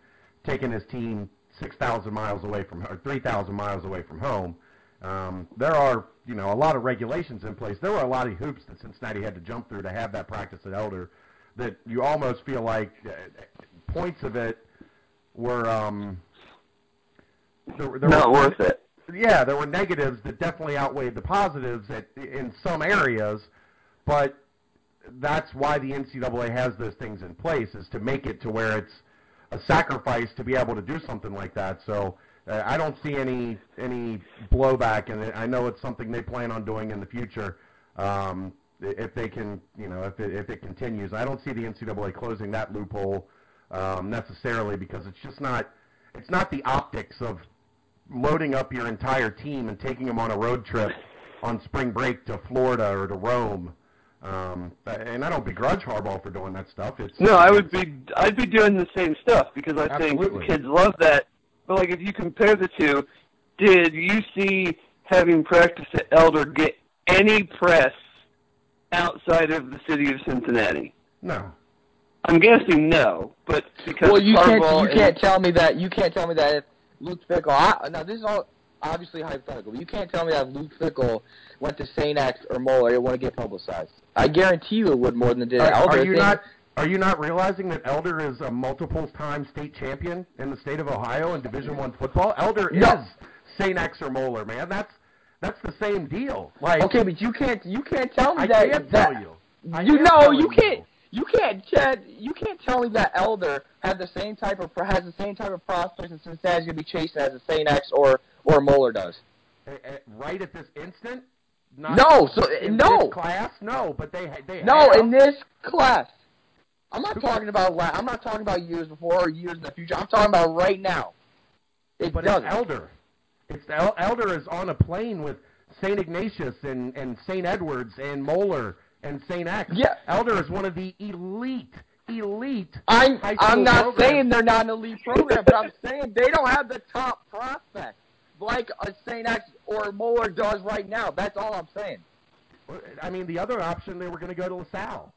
taking his team six thousand miles away from or three thousand miles away from home. Um, there are you know a lot of regulations in place. There were a lot of hoops that Cincinnati had to jump through to have that practice at Elder. That you almost feel like uh, points of it were um, there, there not were, worth it. Yeah, there were negatives that definitely outweighed the positives at, in some areas, but that's why the NCAA has those things in place is to make it to where it's a sacrifice to be able to do something like that. So uh, I don't see any any blowback, and I know it's something they plan on doing in the future. Um, if they can, you know, if it, if it continues, I don't see the NCAA closing that loophole um, necessarily because it's just not it's not the optics of loading up your entire team and taking them on a road trip on spring break to Florida or to Rome um, and I don't begrudge Harbaugh for doing that stuff. It's no, I would be I'd be doing the same stuff because I absolutely. think kids love that. But like if you compare the two, did you see having practice at Elder get any press outside of the city of Cincinnati? No. I'm guessing no, but because well, you can't you can't tell me that you can't tell me that if Luke Fickell. I, now this is all obviously hypothetical. But you can't tell me that Luke Fickell went to St. X or Moeller, it wouldn't get publicized. I guarantee you it would more than it did are, Elder. Are you not? Are you not realizing that Elder is a multiple-time state champion in the state of Ohio in Division One football? Elder no. is St. X or Moeller, man. That's that's the same deal. Like okay, but you can't you can't tell me I that. I can't that, tell you. I you know you can't. You can't, Chad. You can't tell me that Elder had the same type of has the same type of prospects and Cincinnati's gonna be chasing as a St. X or or Moeller does. Right at this instant, not no, so in no this class, no, but they they no have. in this class. I'm not talking about I'm not talking about years before or years in the future. I'm talking about right now. It but doesn't. it's Elder. It's Elder is on a plane with St. Ignatius and and St. Edwards and Moeller and St. X. Yeah. Elder is one of the elite elite. I'm I'm not programs. saying they're not an elite program, but I'm saying they don't have the top prospects like a St. X or Moeller does right now. That's all I'm saying. I mean, the other option, they were going to go to LaSalle.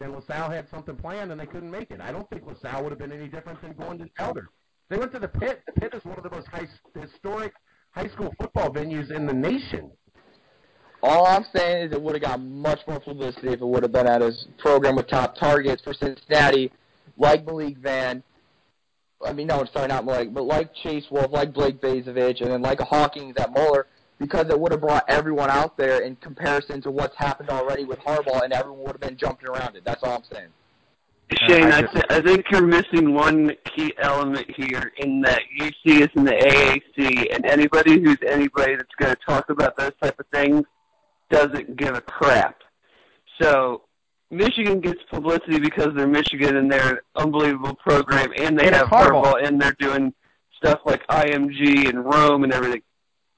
And LaSalle had something planned, and they couldn't make it. I don't think LaSalle would have been any different than going to Elder. They went to the Pit. The Pit is one of the most high, historic high school football venues in the nation. All I'm saying is it would have got much more publicity if it would have been at his program with top targets for Cincinnati, like Malik Vann, I mean, no, sorry, not Malik, but like Chase Wolf, like Blake Bazovich, and then like Hawkins at Moeller, because it would have brought everyone out there in comparison to what's happened already with Harbaugh, and everyone would have been jumping around it. That's all I'm saying. Shane, I, th- I think you're missing one key element here in that UC is in the AAC, and anybody who's anybody that's going to talk about those type of things doesn't give a crap. So Michigan gets publicity because they're Michigan and they're an unbelievable program, and they and have Harbaugh, and they're doing stuff like IMG and Rome and everything.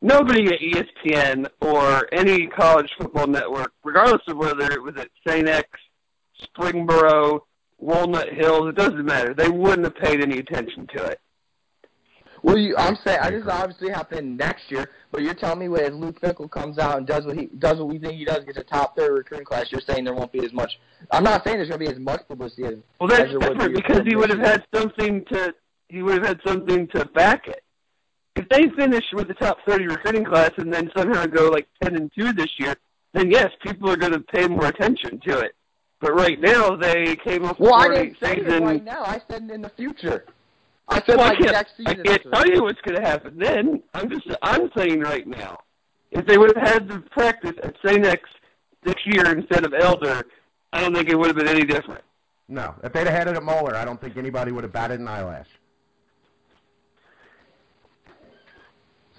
Nobody at ESPN or any college football network, regardless of whether it was at St. X, Springboro, Walnut Hills, it doesn't matter. They wouldn't have paid any attention to it. Well, you, I'm saying this is obviously happening next year, but you're telling me if Luke Fickell comes out and does what he does what we think he does, gets a top third recruiting class, you're saying there won't be as much. I'm not saying there's going to be as much publicity as well. That's as different because he would have had something to he would have had something to back it. If they finish with the top 30 recruiting class and then somehow go like 10 and two this year, then yes, people are going to pay more attention to it. But right now, they came off. Well, I didn't say season. right now. I said in the future. I said well, like I can't, next season. I can't tell you what's going to happen then. I'm just I'm saying right now, if they would have had the practice at St. X this year instead of Elder, I don't think it would have been any different. No, if they'd have had it at Moeller, I don't think anybody would have batted an eyelash.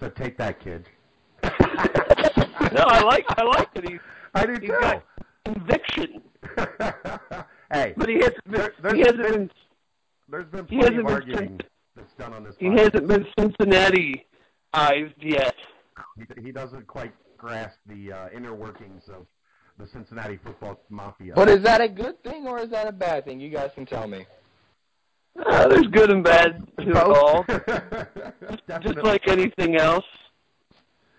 So take that, kid. no, I like I like that he. I do he's too. got conviction. hey, but he hasn't. been. There, he hasn't been, been there's been plenty of arguing that's done on this. He hasn't been Cincinnati-ized yet. He, he doesn't quite grasp the uh, inner workings of the Cincinnati football mafia. But is that a good thing or is that a bad thing? You guys can tell me. Uh, there's good and bad to it all, just like anything else.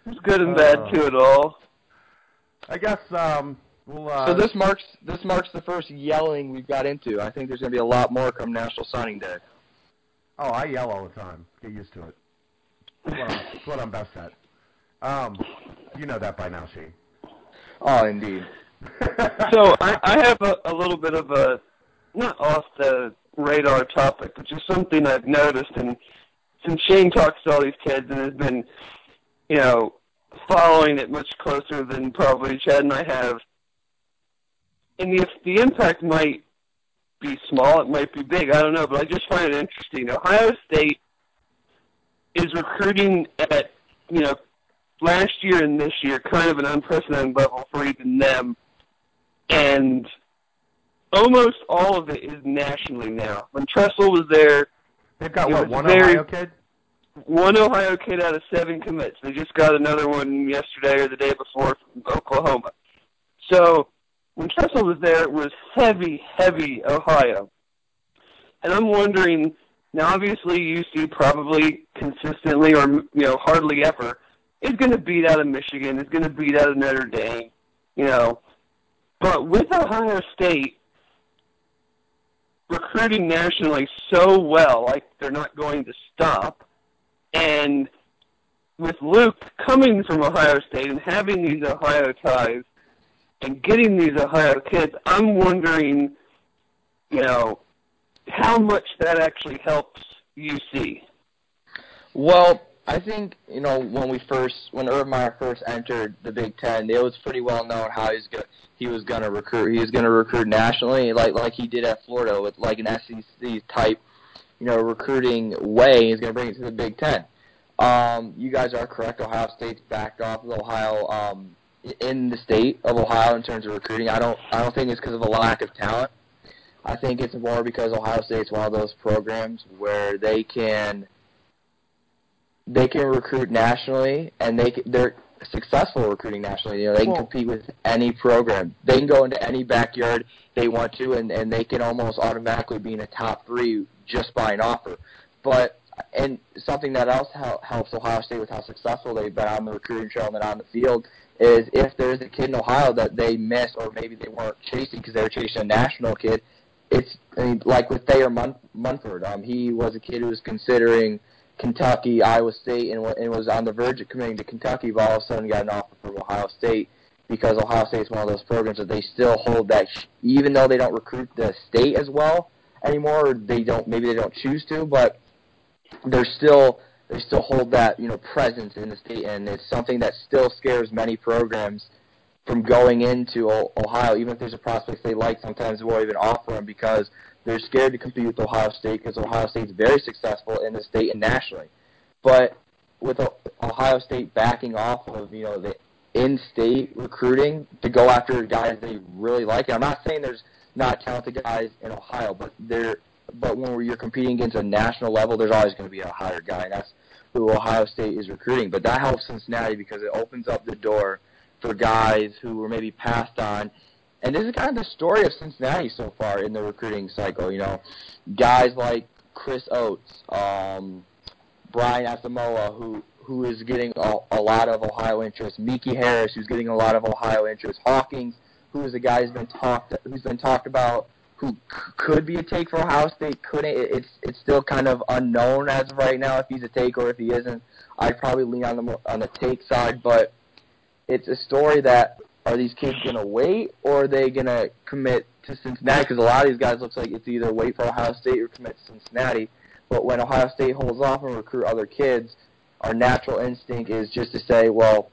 There's good and bad Uh, to it all. I guess um, we'll. Uh, So this marks this marks the first yelling we've got into. I think there's going to be a lot more come National Signing Day. Oh, I yell all the time. Get used to it. It's what I'm, it's what I'm best at. Um, you know that by now, Shane. Oh, indeed. So I, I have a, a little bit of a not off the radar topic, but just something I've noticed. And since Shane talks to all these kids and has been, you know, following it much closer than probably Chad and I have, and the the impact might be small, it might be big, I don't know, but I just find it interesting. Ohio State is recruiting at, you know, last year and this year, kind of an unprecedented level for even them and almost all of it is nationally now. When Tressel was there, They've got what one very- Ohio kid. one Ohio kid out of seven commits. They just got another one yesterday or the day before from Oklahoma. So when Tressel was there, it was heavy, heavy Ohio. And I'm wondering now. Obviously, UC probably consistently or you know hardly ever is going to beat out of Michigan. Is going to beat out of Notre Dame. You know, but with Ohio State recruiting nationally so well, like they're not going to stop, and with Luke coming from Ohio State and having these Ohio ties and getting these Ohio kids, I'm wondering, you know, how much that actually helps UC. Well, I think you know when we first when Urban Meyer first entered the Big Ten, it was pretty well known how he's go, he was to recruit. He was to recruit nationally, like like he did at Florida with like an SEC type, you know, recruiting way. He's to bring it to the Big Ten. Um, you guys are correct. Ohio State's backed off of Ohio um, in the state of Ohio in terms of recruiting. I don't I don't think it's because of a lack of talent. I think it's more because Ohio State's one of those programs where they can they can recruit nationally and they they're successful recruiting nationally. You know, they can Well- compete with any program. They can go into any backyard they want to, and and they can almost automatically be in a top three just by an offer. But and something that else hel- helps Ohio State with how successful they've been on the recruiting trail and then on the field is if there's a kid in Ohio that they miss or maybe they weren't chasing because they were chasing a national kid. It's I mean, like with Thayer Mun- Munford. Um, he was a kid who was considering Kentucky, Iowa State, and, and was on the verge of committing to Kentucky, but all of a sudden got an offer from Ohio State because Ohio State is one of those programs that they still hold that, sh- even though they don't recruit the state as well anymore, or they don't, maybe they don't choose to, but they're still they still hold that you know presence in the state, and it's something that still scares many programs from going into Ohio, even if there's a prospect they like. Sometimes they won't even offer them because they're scared to compete with Ohio State because Ohio State's very successful in the state and nationally. But with Ohio State backing off of you know the in-state recruiting to go after guys they really like, and I'm not saying there's not talented guys in Ohio, but there. But when you're competing against a national level, there's always going to be a higher guy, and that's who Ohio State is recruiting. But that helps Cincinnati because it opens up the door for guys who were maybe passed on. And this is kind of the story of Cincinnati so far in the recruiting cycle. You know, guys like Chris Oates, um, Brian Asamoah, who who is getting a, a lot of Ohio interest, Miki Harris, who's getting a lot of Ohio interest, Hawkins, who is a guy who's been talked who's been talked about, who c- could be a take for Ohio State, couldn't. It- It's it's still kind of unknown as of right now if he's a take or if he isn't. I'd probably lean on the on the take side, but it's a story that are these kids gonna wait or are they gonna commit to Cincinnati? Because a lot of these guys looks like it's either wait for Ohio State or commit to Cincinnati. But when Ohio State holds off and recruit other kids, our natural instinct is just to say, well,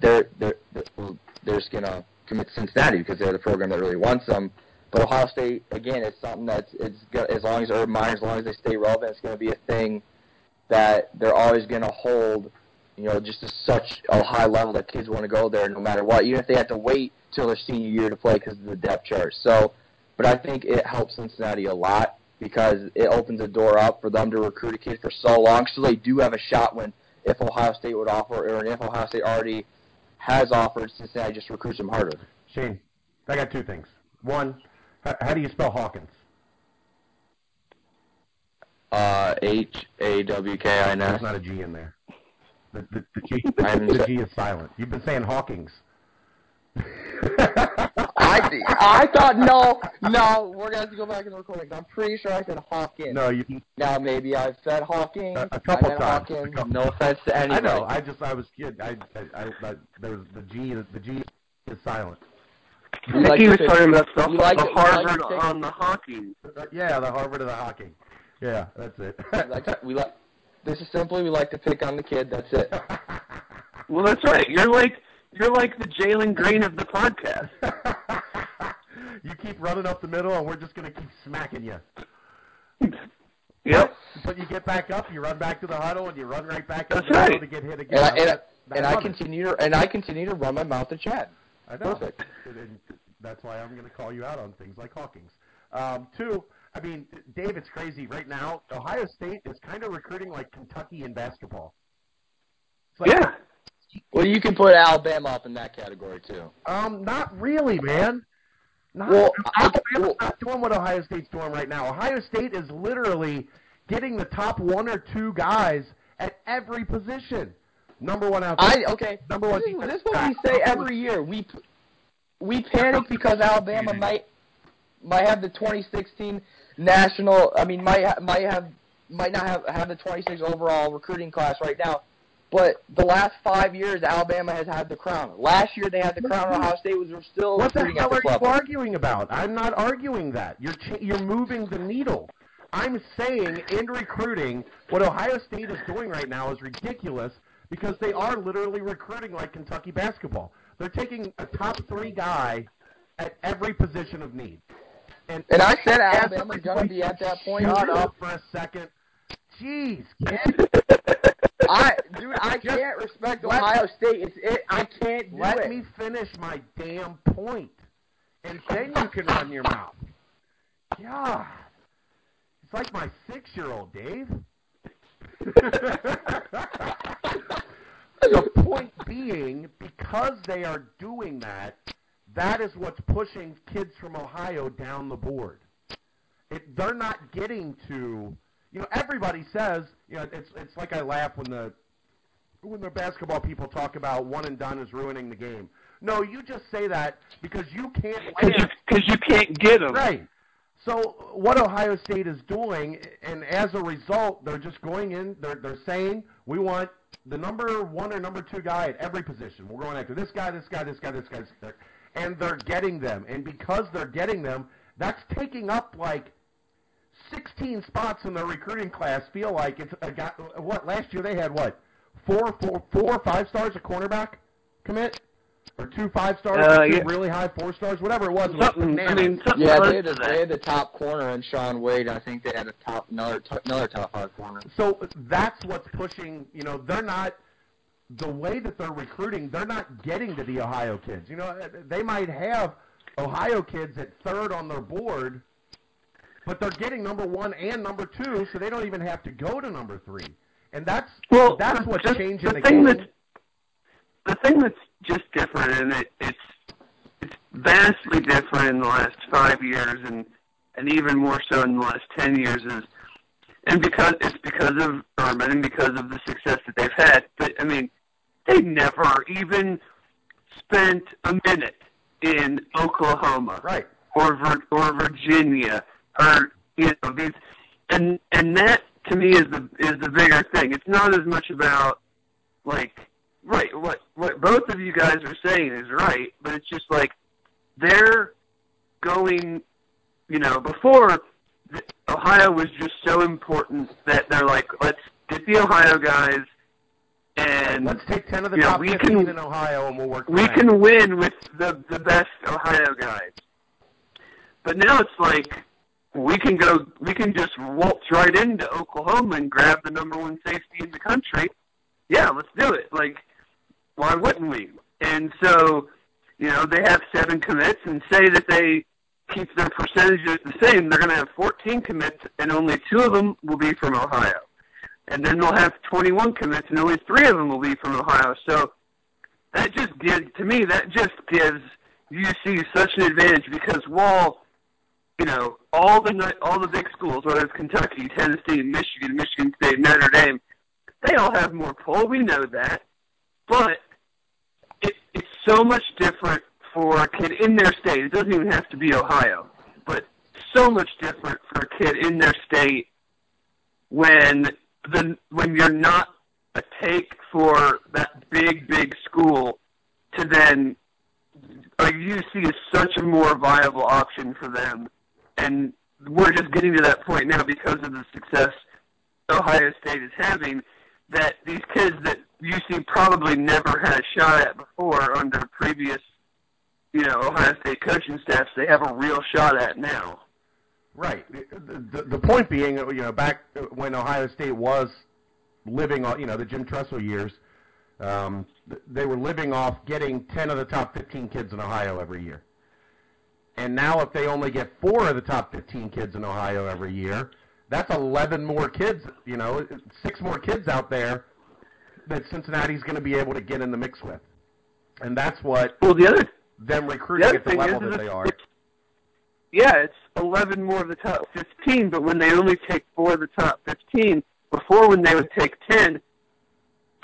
they're they're they're, just gonna commit to Cincinnati because they're the program that really wants them. But Ohio State, again, it's something that's it's as long as Urban Meyer, as long as they stay relevant, it's going to be a thing that they're always going to hold. You know, just to such a high level that kids want to go there no matter what, even if they have to wait till their senior year to play because of the depth chart. So, but I think it helps Cincinnati a lot because it opens the door up for them to recruit a kid for so long, so they do have a shot when if Ohio State would offer, or if Ohio State already has offered, Cincinnati just recruits them harder. Shane, I got two things. One, how, how do you spell Hawkins? Uh, H A W K I N There's not a G in there. The, the, the, G, I haven't the G is silent. You've been saying Hawking's. I I thought no no we're gonna have to go back in the recording. I'm pretty sure I said Hawkins. no, you. Now maybe I've said Hawking. A- a couple I times. Hawkins. A couple- No offense to anyone. I know. I just I was kidding. I, I, I, I there's the G. The G is silent. I We think like he to was pick- talking about the, we like the to- we like to Harvard pick- on the hockey. Uh, Yeah, the Harvard of the hockey. Yeah, that's it. We like to, we like. This is simply we like to pick on the kid. That's it. Well, that's right. You're like you're like the Jalen Green of the podcast. you keep running up the middle, and we're just gonna keep smacking you. Yep. But you get back up, you run back to the huddle, and you run right back into That's the right. to get hit again. And I, and, I, I and I continue to, and I continue to run my mouth to Chad. I know. Perfect. And- and that's why I'm going to call you out on things like Hawkins. Um, two, I mean, Dave, it's crazy right now. Ohio State is kind of recruiting like Kentucky in basketball. Like, Yeah. Well, you can put Alabama up in that category too. Um, not really, man. Not, Well, I- Alabama's well- not doing what Ohio State's doing right now. Ohio State is literally getting the top one or two guys at every position. Number one out I okay. Number one This is, this is what we say every year. We we panic because Alabama might might have the 2016 national. I mean, might ha- might have might not have have the 26 overall recruiting class right now. But the last five years, Alabama has had the crown. Last year they had the crown. Ohio State was still What the hell are you level. arguing about? I'm not arguing that. You're ch- you're moving the needle. I'm saying in recruiting, what Ohio State is doing right now is ridiculous because they are literally recruiting like Kentucky basketball. They're taking a top three guy at every position of need. And, And I said as Alabama's gonna be at that point. Shut up for a second. Jeez. I dude, I can't respect Let- Ohio State. It's it. I can't do Let it. me finish my damn point, and then you can run your mouth. Yeah, it's like my six-year-old, Dave. the point being, because they are doing that, that is what's pushing kids from Ohio down the board. It, they're not getting to, you know, everybody says, you know, it's it's like I laugh when the when the basketball people talk about one and done is ruining the game. No, you just say that because you can't Because you, you can't get them. Right. So what Ohio State is doing, and as a result, they're just going in. They're they're saying we want the number one or number two guy at every position. We're going after this guy, this guy, this guy, this guy, this guy. And they're getting them. And because they're getting them, that's taking up like 16 spots in the recruiting class. Feel like it's a guy. What last year they had what four, four, four, five stars a cornerback commit, or two five stars, Uh, two yeah. really high four stars, whatever it was. It was Something. I mean, something Yeah, they had, to the, they had the top corner and Shaun Wade. I think they had a top another t- another top five corner. So that's what's pushing. You know, they're not the way that they're recruiting. They're not getting to the Ohio kids. You know, they might have Ohio kids at third on their board, but they're getting number one and number two, so they don't even have to go to number three. And that's Well, that's what's the- changing the the, thing game. that's- the thing that's just different, and it, it's it's vastly different in the last five years, and and even more so in the last ten years, is and because it's because of Urban and because of the success that they've had. But I mean, they never even spent a minute in Oklahoma Right. or or Virginia or you know these and and that to me is the is the bigger thing. It's not as much about like right what what both of you guys are saying is right, but it's just like they're going you know before Ohio was just so important that they're like let's get the Ohio guys and Let's take ten of the Yeah, top we can- in Ohio, and we'll work. we can win with the the best Ohio guys. But now it's like we can go, we can just waltz right into Oklahoma and grab the number one safety in the country. Yeah, let's do it. Like, why wouldn't we? And so, you know, they have seven commits, and say that they keep their percentages the same, they're going to have 14 commits, and only two of them will be from Ohio. And then they'll have 21 commits, and only three of them will be from Ohio. So that just gives to me that just gives UC such an advantage because while you know all the all the big schools, whether it's Kentucky, Tennessee, Michigan, Michigan State, Notre Dame, they all have more pull. We know that, but it, it's so much different for a kid in their state. It doesn't even have to be Ohio, but so much different for a kid in their state when the when you're not a take for that big big school to then like UC is such a more viable option for them, and we're just getting to that point now because of the success Ohio State is having. That these kids that UC probably never had a shot at before under previous, you know, Ohio State coaching staffs, they have a real shot at now. Right. The, the, the point being, you know, back when Ohio State was living on, you know, the Jim Tressel years, um, they were living off getting 10 of the top 15 kids in Ohio every year. And now if they only get four of the top 15 kids in Ohio every year, that's 11 more kids, you know, six more kids out there that Cincinnati's going to be able to get in the mix with. And that's what well, the other, them recruiting the at the level that they are. Yeah, it's 11 more of the top 15, but when they only take four of the top 15, before when they would take 10,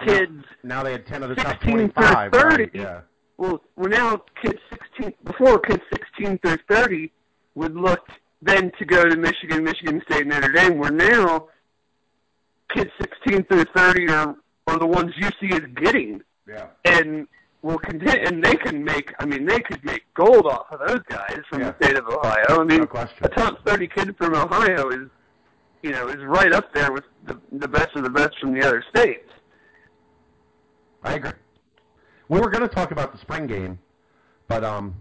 kids. Now they had 10 of the top 16 25. through 30. Right, yeah. Well, we're now kids 16. Before kids 16 through 30 would look then to go to Michigan, Michigan State, Notre Dame. Where now kids 16 through 30 are are the ones UC is getting, Yeah. and will continue. And they can make. I mean, they could make gold off of those guys from Yeah. the state of Ohio. I mean, No a top 30 kid from Ohio is, you know, is right up there with the the best of the best from the other states. I agree. We were going to talk about the spring game, but um,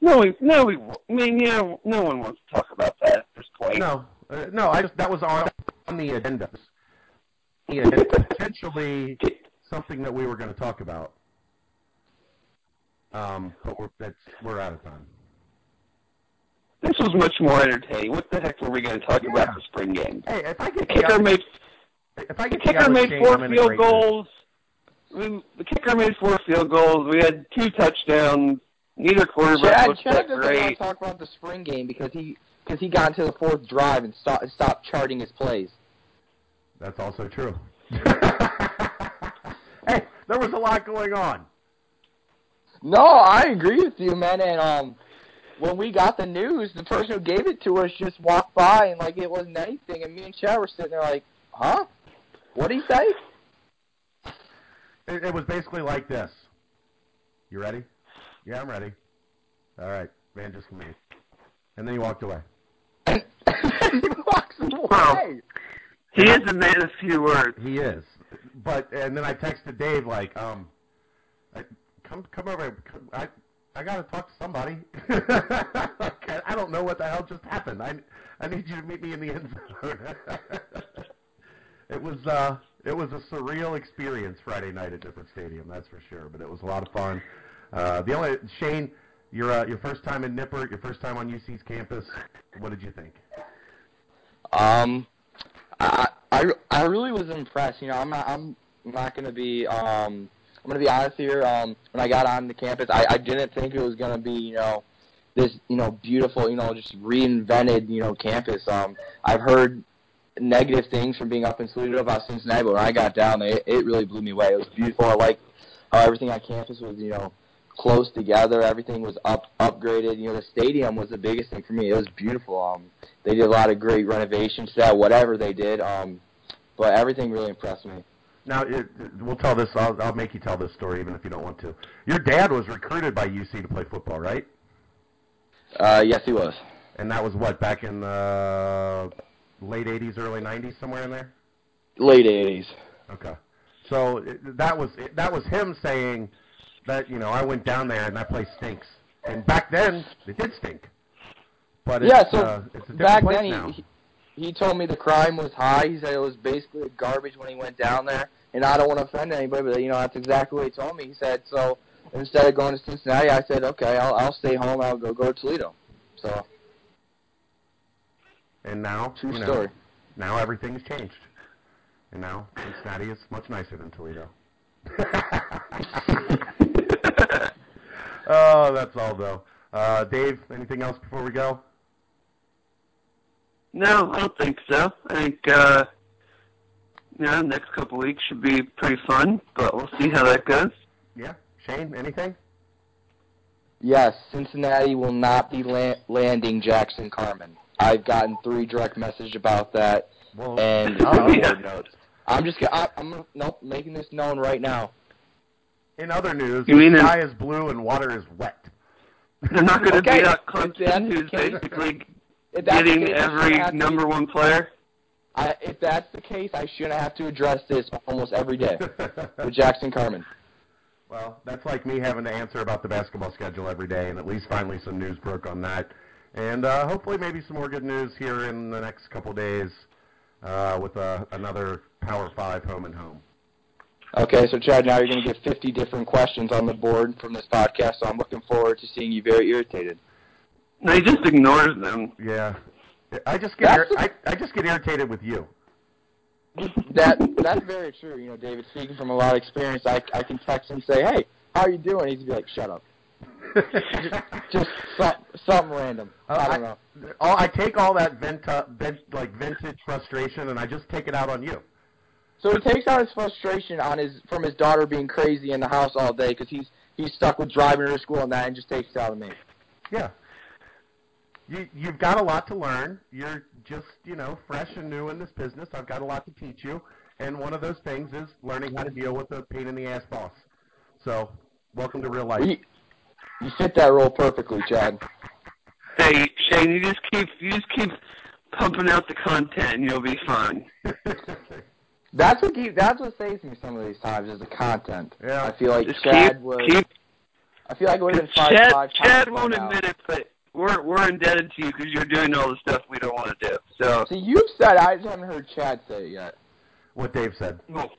No, we, no, we. I mean, yeah, no one wants to talk about that at this point. no, uh, no. I just that was on on the agenda. Yeah, potentially something that we were going to talk about. Um, but we're that's we're out of time. This was much more entertaining. What the heck were we going to talk Yeah. about the spring game? Hey, if I The get the kicker other- made if I the get the kicker other made four I'm in a field goals. I mean, the kicker made four field goals. We had two touchdowns. Neither quarterback Chad, looked Chad that doesn't want to talk about the spring game because he because he got into the fourth drive and stopped stopped charting his plays. That's also true. hey, there was a lot going on. No, I agree with you, man. And um, when we got the news, the person who gave it to us just walked by and like it wasn't anything, and me and Chad were sitting there like, huh? What'd he say? It, it was basically like this. You ready? Yeah, I'm ready. All right, man, just me. And then he walked away. And he walks away. Wow. He is a man of few words. He is. But and then I texted Dave like, um, I, come come over. Come, I I gotta talk to somebody. Like, I don't know what the hell just happened. I I need you to meet me in the end zone. it was uh it was a surreal experience Friday night at Nippert Stadium, that's for sure. But it was a lot of fun. Uh, the only Shane, your uh, your first time in Nippert, your first time on UC's campus. What did you think? Um, I, I, I really was impressed. You know, I'm not, I'm not gonna be, um, I'm gonna be honest here. Um, when I got on the campus, I, I didn't think it was gonna be, you know, this, you know, beautiful, you know, just reinvented, you know, campus. Um, I've heard negative things from being up in Toledo about Cincinnati, but when I got down it, it really blew me away. It was beautiful. I liked how everything on campus was, you know, close together. Everything was up upgraded. You know, the stadium was the biggest thing for me. It was beautiful. Um, they did a lot of great renovations to that, whatever they did. Um, but everything really impressed me. Now, it, we'll tell this. I'll, I'll make you tell this story, even if you don't want to. Your dad was recruited by UC to play football, right? Uh, yes, he was. And that was what back in the late '80s, early '90s, somewhere in there. Late '80s. Okay. So it, that was that was him saying that you know I went down there and that place stinks. And back then it did stink. But it's, Yeah, so uh, it's a different back then he, he he told me the crime was high. He said it was basically garbage when he went down there. And I don't want to offend anybody, but you know that's exactly what he told me. He said so. Instead of going to Cincinnati, I said, okay, I'll I'll stay home. I'll go go to Toledo. So and now true you know, story. now everything's changed. And now Cincinnati is much nicer than Toledo. oh, that's all though. Uh, Dave, anything else before we go? No, I don't think so. I think uh, yeah, next couple weeks should be pretty fun, but we'll see how that goes. Yeah, Shane, anything? Yes, Cincinnati will not be la- landing Jackson Carman. I've gotten three direct messages about that, Well, and oh, yeah. I'm just I, I'm nope making this known right now. in other news, You mean the in- sky is blue and water is wet. They're not going to Okay, beat out Clemson, who's basically If that's the getting case, I shouldn't every have to- number one player. I, if that's the case, I shouldn't have to address this almost every day with Jackson Carman. Well, that's like me having to answer about the basketball schedule every day, and at least finally some news broke on that. And uh, hopefully, maybe some more good news here in the next couple days uh, with uh, another Power Five home and home. Okay, so Chad, now you're going to get 50 different questions on the board from this podcast, so I'm looking forward to seeing you very irritated. No, he just ignores them. Yeah, I just get ir- That's- I, I just get irritated with you. That that's very true. You know, David, speaking from a lot of experience, I I can text him and say, "Hey, how are you doing?" He'd be like, "Shut up." Just some, something random. Uh, I don't know. all, I take all that vent, uh, vent, like vintage frustration, and I just take it out on you. So he takes out his frustration on his from his daughter being crazy in the house all day because he's he's stuck with driving her to school and that, and just takes it out on me. Yeah. You, you've got a lot to learn. You're just, you know, fresh and new in this business. I've got a lot to teach you. And one of those things is learning how to deal with a pain in the ass boss. So, welcome to real life. You, you fit that role perfectly, Chad. Hey, Shane, you just keep you just keep pumping out the content, and you'll be fine. That's what keep, that's what saves me some of these times is the content. Yeah. I feel like Just Chad keep would. keep. I feel like it would have been five, Chad, five Chad won't now. admit it, but we're we're indebted to you because you're doing all the stuff we don't want to do. So, See, you've said I just haven't heard Chad say it yet. what Dave said. well,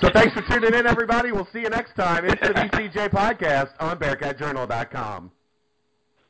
So, thanks for tuning in, everybody. We'll see you next time. It's the BCJ podcast on BearcatJournal.com.